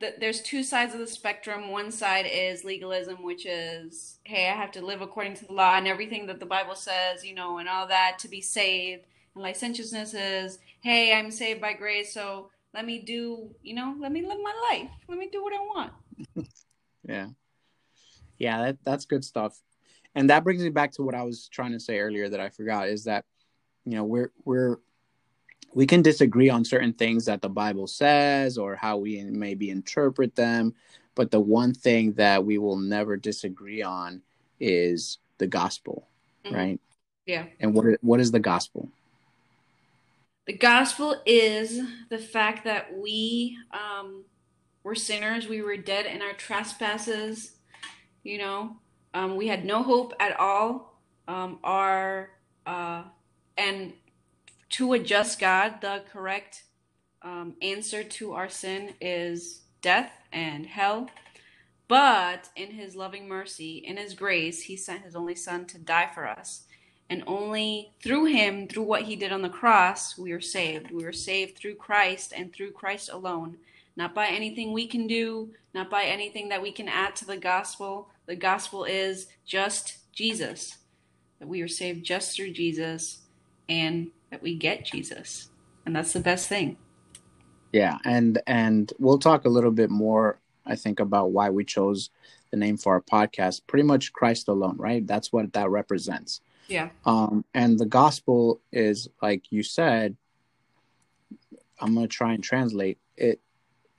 the, there's two sides of the spectrum. One side is legalism, which is hey, I have to live according to the law and everything that the Bible says, you know, and all that to be saved. And licentiousness is hey, I'm saved by grace, so let me do, you know, let me live my life. Let me do what I want. *laughs* yeah yeah that, that's good stuff and that brings me back to what i was trying to say earlier that i forgot is that you know we're we're we can disagree on certain things that the bible says or how we maybe interpret them but the one thing that we will never disagree on is the gospel Mhm. right Yeah. and what what is the gospel The gospel is the fact that we um, were sinners. We were dead in our trespasses. You know, Um, we had no hope at all. Um, our uh, and to a just God, the correct um, answer to our sin is death and hell. But in his loving mercy, in his grace, he sent his only son to die for us. And only through him, through what he did on the cross, we are saved. We are saved through Christ and through Christ alone. Not by anything we can do, not by anything that we can add to the gospel. The gospel is just Jesus. That we are saved just through Jesus and that we get Jesus. And that's the best thing. Yeah, and and we'll talk a little bit more I think about why we chose the name for our podcast. Pretty much Christ alone, right? That's what that represents. Yeah. Um and the gospel is like you said I'm going to try and translate it,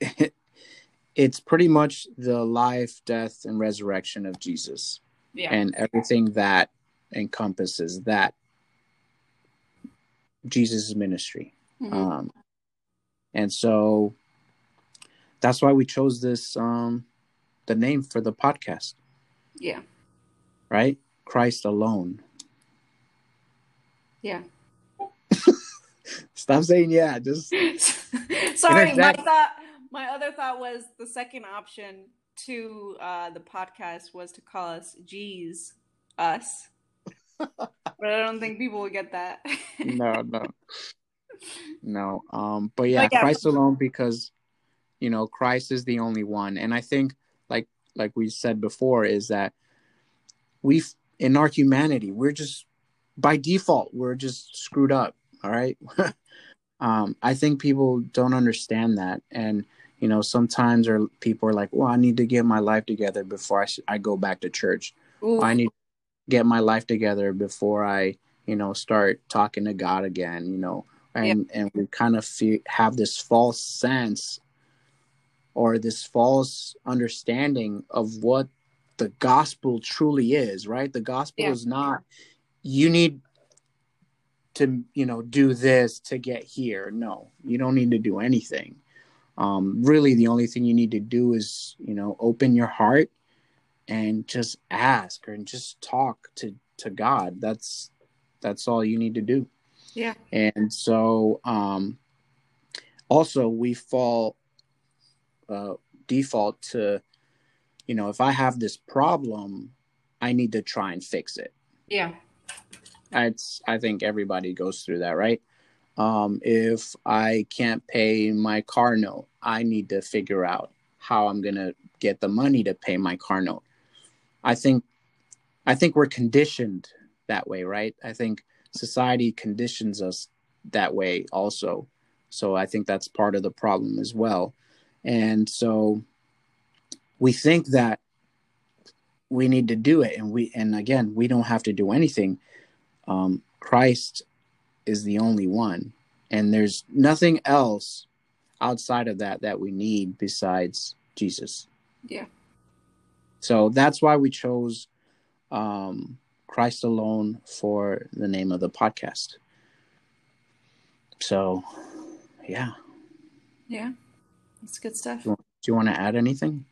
it *laughs* it's pretty much the life, death and resurrection of Jesus. Yeah. And everything that encompasses that Jesus' ministry. Mhm. Um, and so that's why we chose this, um, the name for the podcast, yeah. right? Christ alone. Yeah. *laughs* Stop saying yeah. Just *laughs* Sorry, my thought my other thought was the second option to uh the podcast was to call us G's us. but I don't think people would get that. *laughs* no, no, no. Um, but yeah, But yeah. Christ alone because you know Christ is the only one, and I think like like we said before is that we in our humanity we're just by default we're just screwed up. All right. *laughs* um, I think people don't understand that, and you know sometimes or people are like, well, I need to get my life together before I sh- I go back to church. Ooh, I need to get my life together before I, you know, start talking to God again, you know, and and we kind of feel, have this false sense or this false understanding of what the gospel truly is, right? The gospel Yeah. is not you need to, you know, do this to get here. No, you don't need to do anything. Um, really, the only thing you need to do is, you know, open your heart and just ask or just talk to to God. That's that's all you need to do. yeah. And so um also we fall uh default to you know, if I have this problem, I need to try and fix it. Yeah. It's I think everybody goes through that, right? Um if I can't pay my car note, I need to figure out how I'm going to get the money to pay my car note. I think I think we're conditioned that way, right? I think society conditions us that way also. So I think that's part of the problem as well. And so we think that we need to do it and we and again, we don't have to do anything. Um Christ is the only one and there's nothing else outside of that that we need besides Jesus. Yeah. So that's why we chose um, Christ alone for the name of the podcast. So, yeah. Yeah. That's good stuff. Do you want to add anything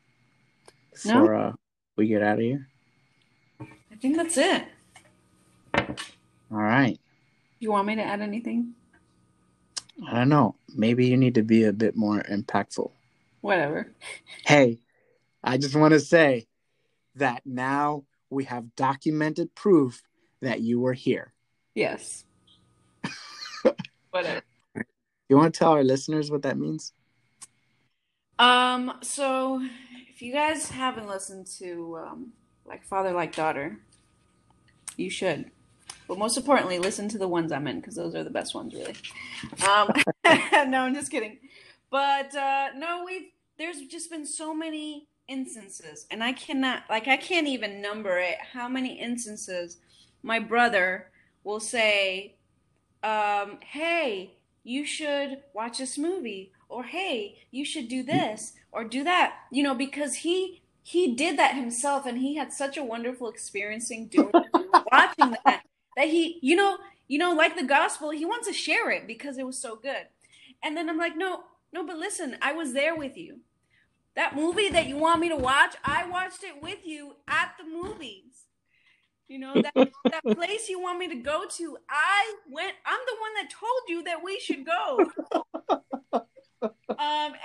No. before uh, we get out of here? I think that's it. All right. You want me to add anything? I don't know. Maybe you need to be a bit more impactful. Whatever. Hey, I just want to say that now we have documented proof that you were here. Yes. *laughs* Whatever. You want to tell our listeners what that means? Um, so if you guys haven't listened to um, like Father Like Daughter, you should. But most importantly, listen to the ones I'm in because those are the best ones, really. Um, *laughs* no, I'm just kidding. But uh, no, we've there's just been so many instances, and I cannot like I can't even number it. How many instances my brother will say, um, "Hey, you should watch this movie," or "Hey, you should do this or do that," you know, because he he did that himself, and he had such a wonderful experiencing doing *laughs* watching that that he, you know, you know, like the gospel, he wants to share it because it was so good. And then I'm like, no, no, but listen, I was there with you. That movie that you want me to watch, I watched it with you at the movies. You know that that *laughs* place you want me to go to. I went. I'm the one that told you that we should go. *laughs* um,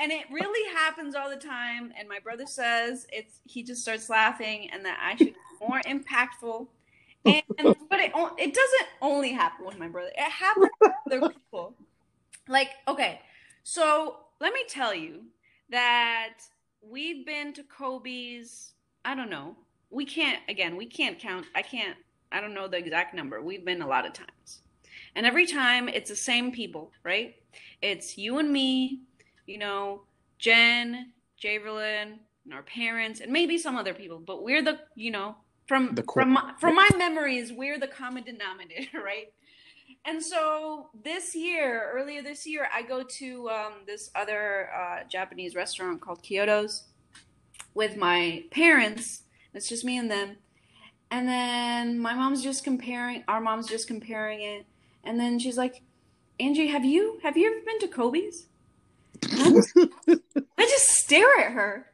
and it really happens all the time. And my brother says it's. He just starts laughing, and that I should be more impactful. And *laughs* but it it doesn't only happen with my brother. It happens with other *laughs* people. Like okay, so let me tell you that we've been to Kobe's. I don't know. We can't again. We can't count. I can't. I don't know the exact number. We've been a lot of times, and every time it's the same people, right? It's you and me. You know, Jen, Javerlin, and our parents, and maybe some other people. But we're the you know from The from my, from my memories, we're the common denominator, *laughs* right? And so this year, earlier this year, I go to um, this other uh, Japanese restaurant called Kyoto's with my parents. It's just me and them. And then my mom's just comparing. Our mom's just comparing it. And then she's like, "Angie, have you have you ever been to Kobe's?" *laughs* I just stare at her,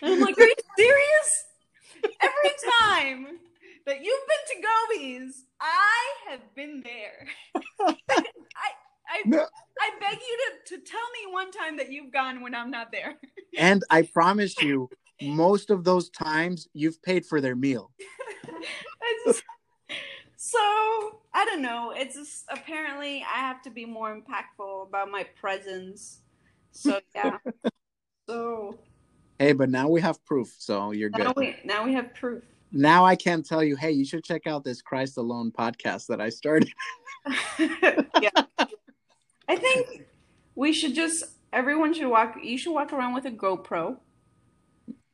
and I'm like, "Are you serious?" Every time that you've been to Kobe's, I have been there. *laughs* I I No. I beg you to, to tell me one time that you've gone when I'm not there. and I *laughs* promise you, most of those times you've paid for their meal. It's- so I don't know. It's just, apparently I have to be more impactful about my presence. So yeah. *laughs* So Hey, but now we have proof, so you're good. now we now we have proof. now I can tell you, hey, you should check out this Christ Alone podcast that I started. *laughs* *laughs* yeah. I think we should just everyone should walk you should walk around with a GoPro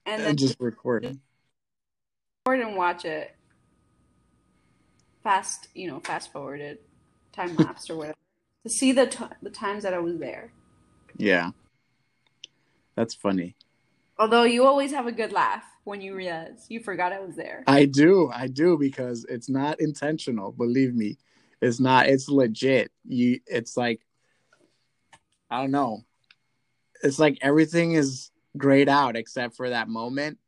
and then and just record. record and watch it fast, you know, fast forwarded, time *laughs* lapse or whatever. To see the t- the times that I was there. Yeah. That's funny. Although you always have a good laugh when you realize you forgot I was there. I do. I do because it's not intentional, believe me. It's not it's legit. You it's like I don't know. It's like everything is grayed out except for that moment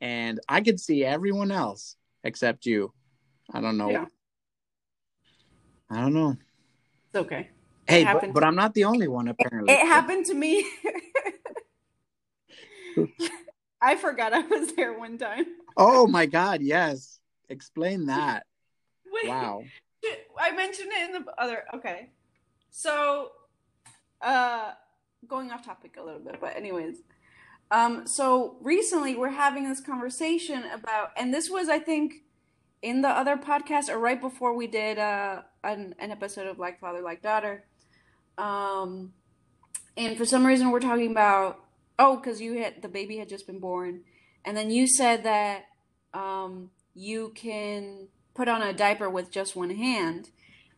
and I could see everyone else except you. I don't know. Yeah. I don't know. It's okay. Hey, but, but I'm not the only one apparently. It happened to me. *laughs* I forgot I was there one time. Oh my god, yes. Explain that. Wait. Wow. I mentioned it in the other. Okay, so uh, going off topic a little bit, but anyways, um, so recently we're having this conversation about, and this was I think in the other podcast or right before we did uh, an an episode of Like Father Like Daughter, um, and for some reason we're talking about oh because you had the baby had just been born, and then you said that um, you can put on a diaper with just one hand.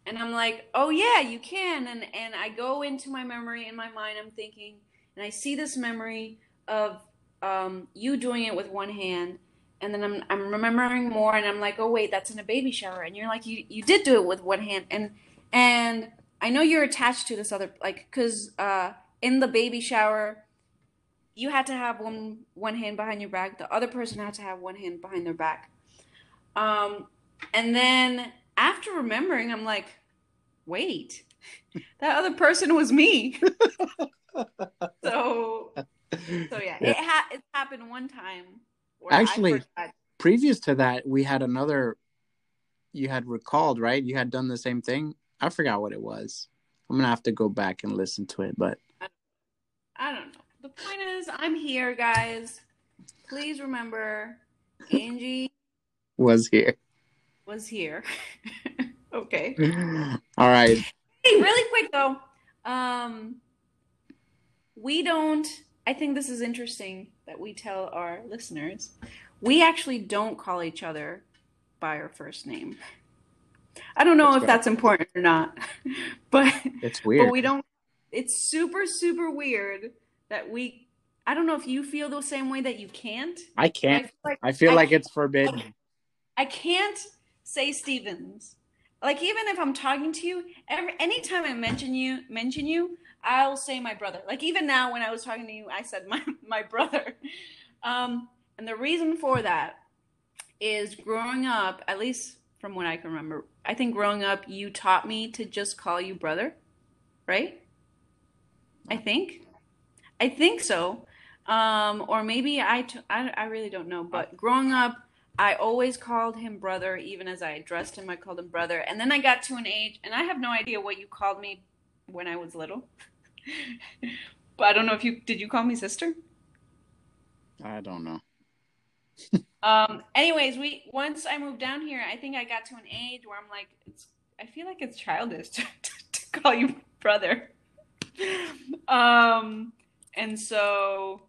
And I'm like, oh yeah, you can. And and I go into my memory in my mind, I'm thinking, and I see this memory of um, you doing it with one hand. And then I'm I'm remembering more and I'm like, oh wait, that's in a baby shower. And you're like, you, you did do it with one hand. And and I know you're attached to this other like because uh, in the baby shower, you had to have one one hand behind your back. The other person had to have one hand behind their back. Um, and then after remembering, I'm like, wait, *laughs* that other person was me. *laughs* so, so yeah, it ha- it's happened one time. Actually-. Previous to that, we had another you had recalled, right? You had done the same thing. I forgot what it was. I'm gonna have to go back and listen to it, but I don't know. The point is, I'm here, guys. Please remember, Angie was here. was here. *laughs* okay. *laughs* All right. Hey, really quick though, um, we don't. I think this is interesting that we tell our listeners. We actually don't call each other by our first name. I don't know That's if that's important or not, *laughs* but It's weird. but we don't. It's super super weird that we. I don't know if you feel the same way that you can't. I I can't. feel like I feel I like it's forbidden. I can't say Stevens. Like even if I'm talking to you, every anytime I mention you, mention you, I'll say my brother. Like even now, when I was talking to you, I said my *laughs* my brother. Um, and the reason for that is growing up, at least from what I can remember, I think growing up, you taught me to just call you brother, right? I think, I think so. Um, or maybe I, t- I, I really don't know. But growing up, I always called him brother, even as I addressed him, I called him brother. And then I got to an age, and I have no idea what you called me when I was little. *laughs* *laughs* but I don't know if you did. You call me sister? I don't know. um. Anyways, we once I moved down here, I think I got to an age where I'm like, it's. I feel like it's childish *laughs* to, to, to call you brother. um. And so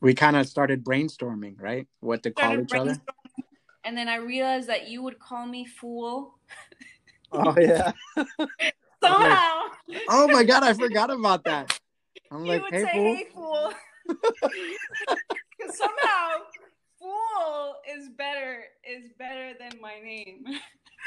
we kind of started brainstorming, right? What to call each other. And then I realized that you would call me fool. Oh yeah. *laughs* Somehow. Like, oh my god, I forgot about that. I'm like, would hey, say, fool. "Hey, fool." Because *laughs* somehow, fool is better is better than my name.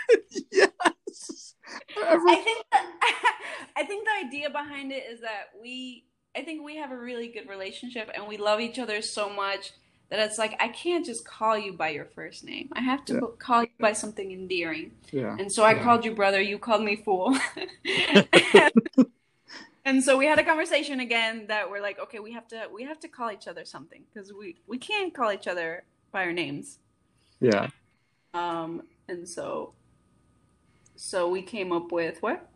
*laughs* yes. I think the, *laughs* I think the idea behind it is that we I think we have a really good relationship and we love each other so much that it's like I can't just call you by your first name. I have to yeah. call you by something endearing. Yeah. And so I yeah. called you brother, you called me fool. *laughs* *laughs* and, so we had a conversation again that we're like, okay, we have to we have to call each other something because we we can't call each other by our names. Yeah. Um and so so we came up with what?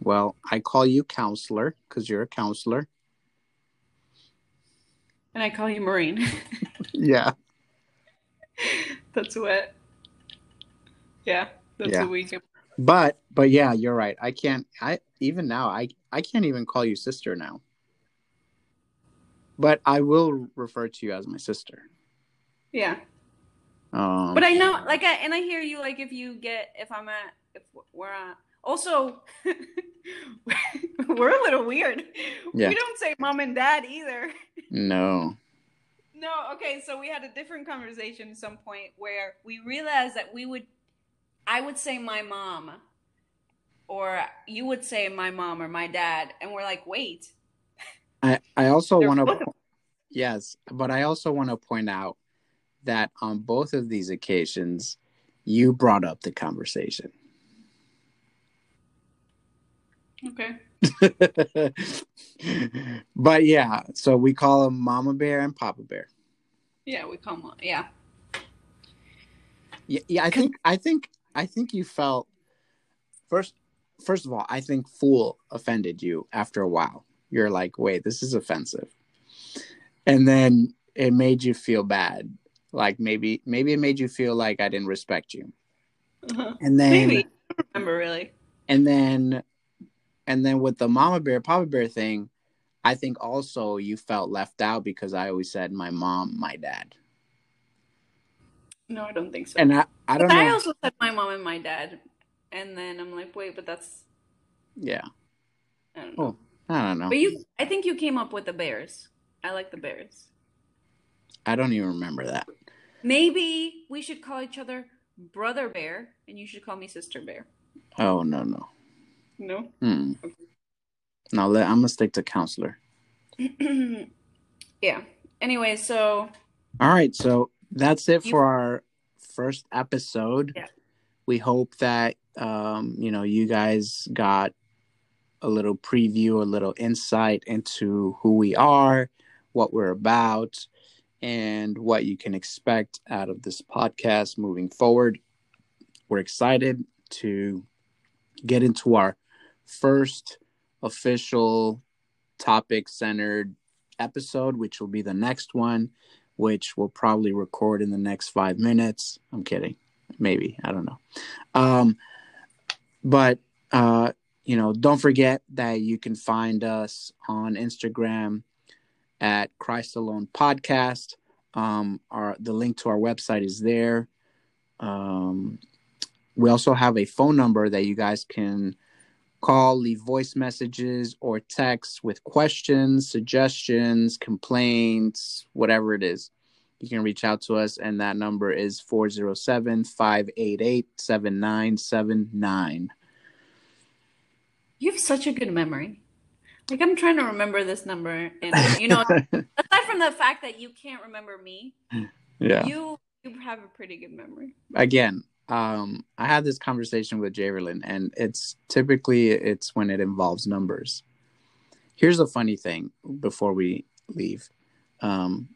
Well, I call you counselor because you're a counselor. And I call you Marine. *laughs* yeah. That's what. Yeah, that's yeah. what we can. But but yeah, you're right. I can't. I even now I I can't even call you sister now. But I will refer to you as my sister. Yeah. Um, but I know, like, I, and I hear you. Like, if you get, if I'm at, if we're at, also, *laughs* we're a little weird. Yeah. We don't say mom and dad either. No. No, okay, so we had a different conversation at some point where we realized that we would I would say my mom or you would say my mom or my dad and we're like, "Wait." I I also want to Yes, but I also want to point out that on both of these occasions you brought up the conversation. Okay. *laughs* but yeah, so we call them Mama Bear and Papa Bear. Yeah, we call them. Yeah. Yeah, yeah. I think I think I think you felt first. First of all, I think "fool" offended you after a while. You're like, "Wait, this is offensive," and then it made you feel bad. Like maybe maybe it made you feel like I didn't respect you. Uh-huh. And then maybe I remember really. And then and then with the mama bear papa bear thing i think also you felt left out because i always said my mom my dad. No i don't think so. And i, I don't but know. i also said my mom and my dad. And then i'm like wait but that's yeah. I don't oh, know, oh, I don't know. but you i think you came up with the bears. I like the bears. I don't even remember that. Maybe we should call each other brother bear and you should call me sister bear. Oh no no no. Hmm. Now let I'm gonna stick to counselor. *clears throat* yeah. Anyway, so. All right, so that's it for our first episode. Yeah. We hope that um, you know you guys got a little preview, a little insight into who we are, what we're about, and what you can expect out of this podcast moving forward. We're excited to get into our first official topic centered episode, which will be the next one, which we'll probably record in the next five minutes. I'm kidding. Maybe. I don't know. Um, but, uh, you know, don't forget that you can find us on Instagram at Christ Alone Podcast. Um, our the link to our website is there. Um, we also have a phone number that you guys can call, leave voice messages or text with questions, suggestions, complaints, whatever it is. You can reach out to us, and that number is 407 588 7979. You have such a good memory. Like I'm trying to remember this number, and you know, *laughs* aside from the fact that you can't remember me, yeah. you you have a pretty good memory. Again, um, I had this conversation with Javerlyn, and it's typically it's when it involves numbers. Here's a funny thing before we leave. Um,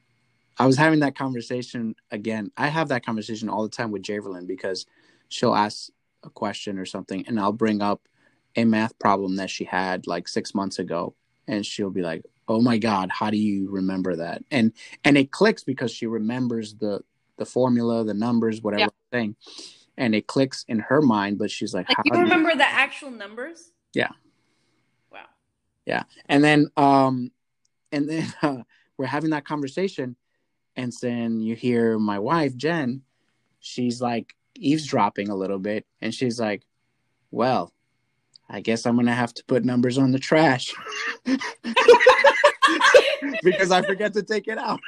I was having that conversation again. I have that conversation all the time with Javerlyn because she'll ask a question or something, and I'll bring up a math problem that she had like six months ago, and she'll be like, "Oh my God, how do you remember that?" And and it clicks because she remembers the the formula, the numbers, whatever Yeah. thing, and it clicks in her mind. But she's like, Like "How you do you-" remember the actual numbers? Yeah. Wow. Yeah. And then um and then *laughs* uh, we're having that conversation and then you hear my wife jen she's like eavesdropping a little bit and she's like well i guess i'm gonna have to put numbers on the trash *laughs* *laughs* because i forget to take it out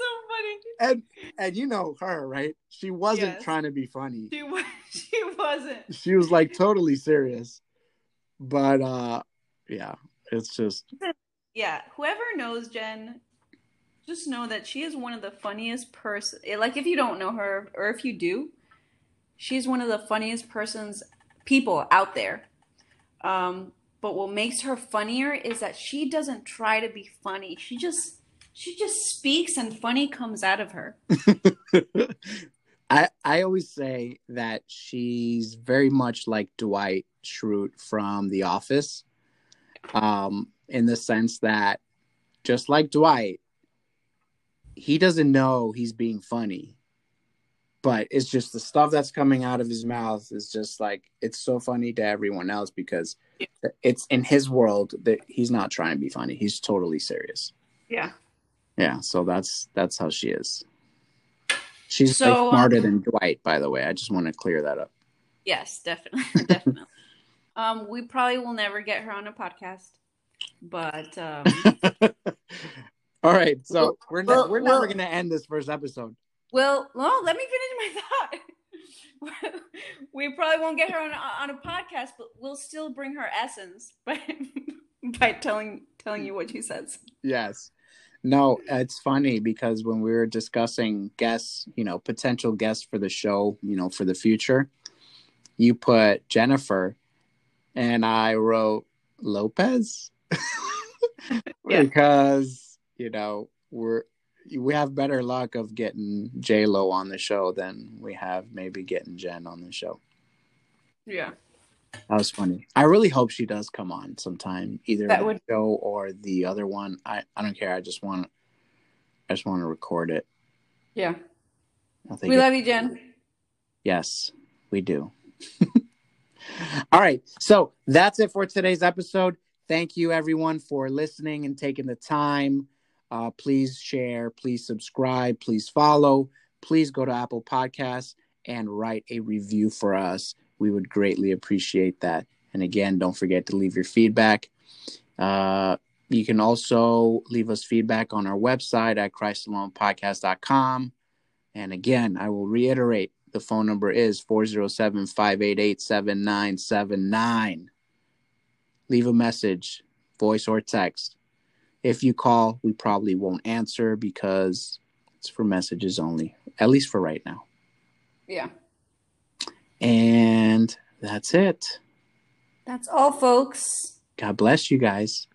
so funny. and and you know her right she wasn't Yes. trying to be funny She was. *laughs* She wasn't. she was like totally serious but uh yeah it's just Yeah. Whoever knows Jen, just know that she is one of the funniest person. Like if you don't know her, or if you do, she's one of the funniest persons, people out there. Um, but what makes her funnier is that she doesn't try to be funny. She just she just speaks and funny comes out of her. *laughs* I I always say that she's very much like Dwight Schrute from The Office, um, in the sense that just like Dwight, he doesn't know he's being funny, but it's just the stuff that's coming out of his mouth is just like it's so funny to everyone else because it's in his world that he's not trying to be funny; he's totally serious. Yeah. Yeah, so that's that's how she is. She's So, like smarter um, than Dwight, by the way. I just want to clear that up. Yes, definitely, *laughs* definitely. Um, we probably will never get her on a podcast, but um, *laughs* All right, so Well- we're well- we're never well- gonna end this first episode. well, well, let me finish my thought. *laughs* we probably won't get her on a, on a podcast, but we'll still bring her essence by by telling telling you what she says. Yes. No, it's funny because when we were discussing guests, you know, potential guests for the show, you know, for the future, you put Jennifer and I wrote Lopez *laughs* Yeah. because, you know, we're we have better luck of getting J Lo on the show than we have maybe getting Jen on the show. Yeah, That was funny. I really hope she does come on sometime, either That would- show or the other one. I, I don't care. I just want I just want to record it. yeah. We it- love you, Jen. yes, we do. *laughs* All right, so that's it for today's episode. Thank you everyone for listening and taking the time. Uh, please share, please subscribe, please follow. Please go to Apple Podcasts and write a review for us. We would greatly appreciate that. And again, don't forget to leave your feedback. Uh, you can also leave us feedback on our website at christalonepodcast.com. And again, I will reiterate the phone number is 407 588 7979. Leave a message, voice or text. If you call, we probably won't answer because it's for messages only, at least for right now. Yeah, And that's it. that's all, folks. God bless you guys.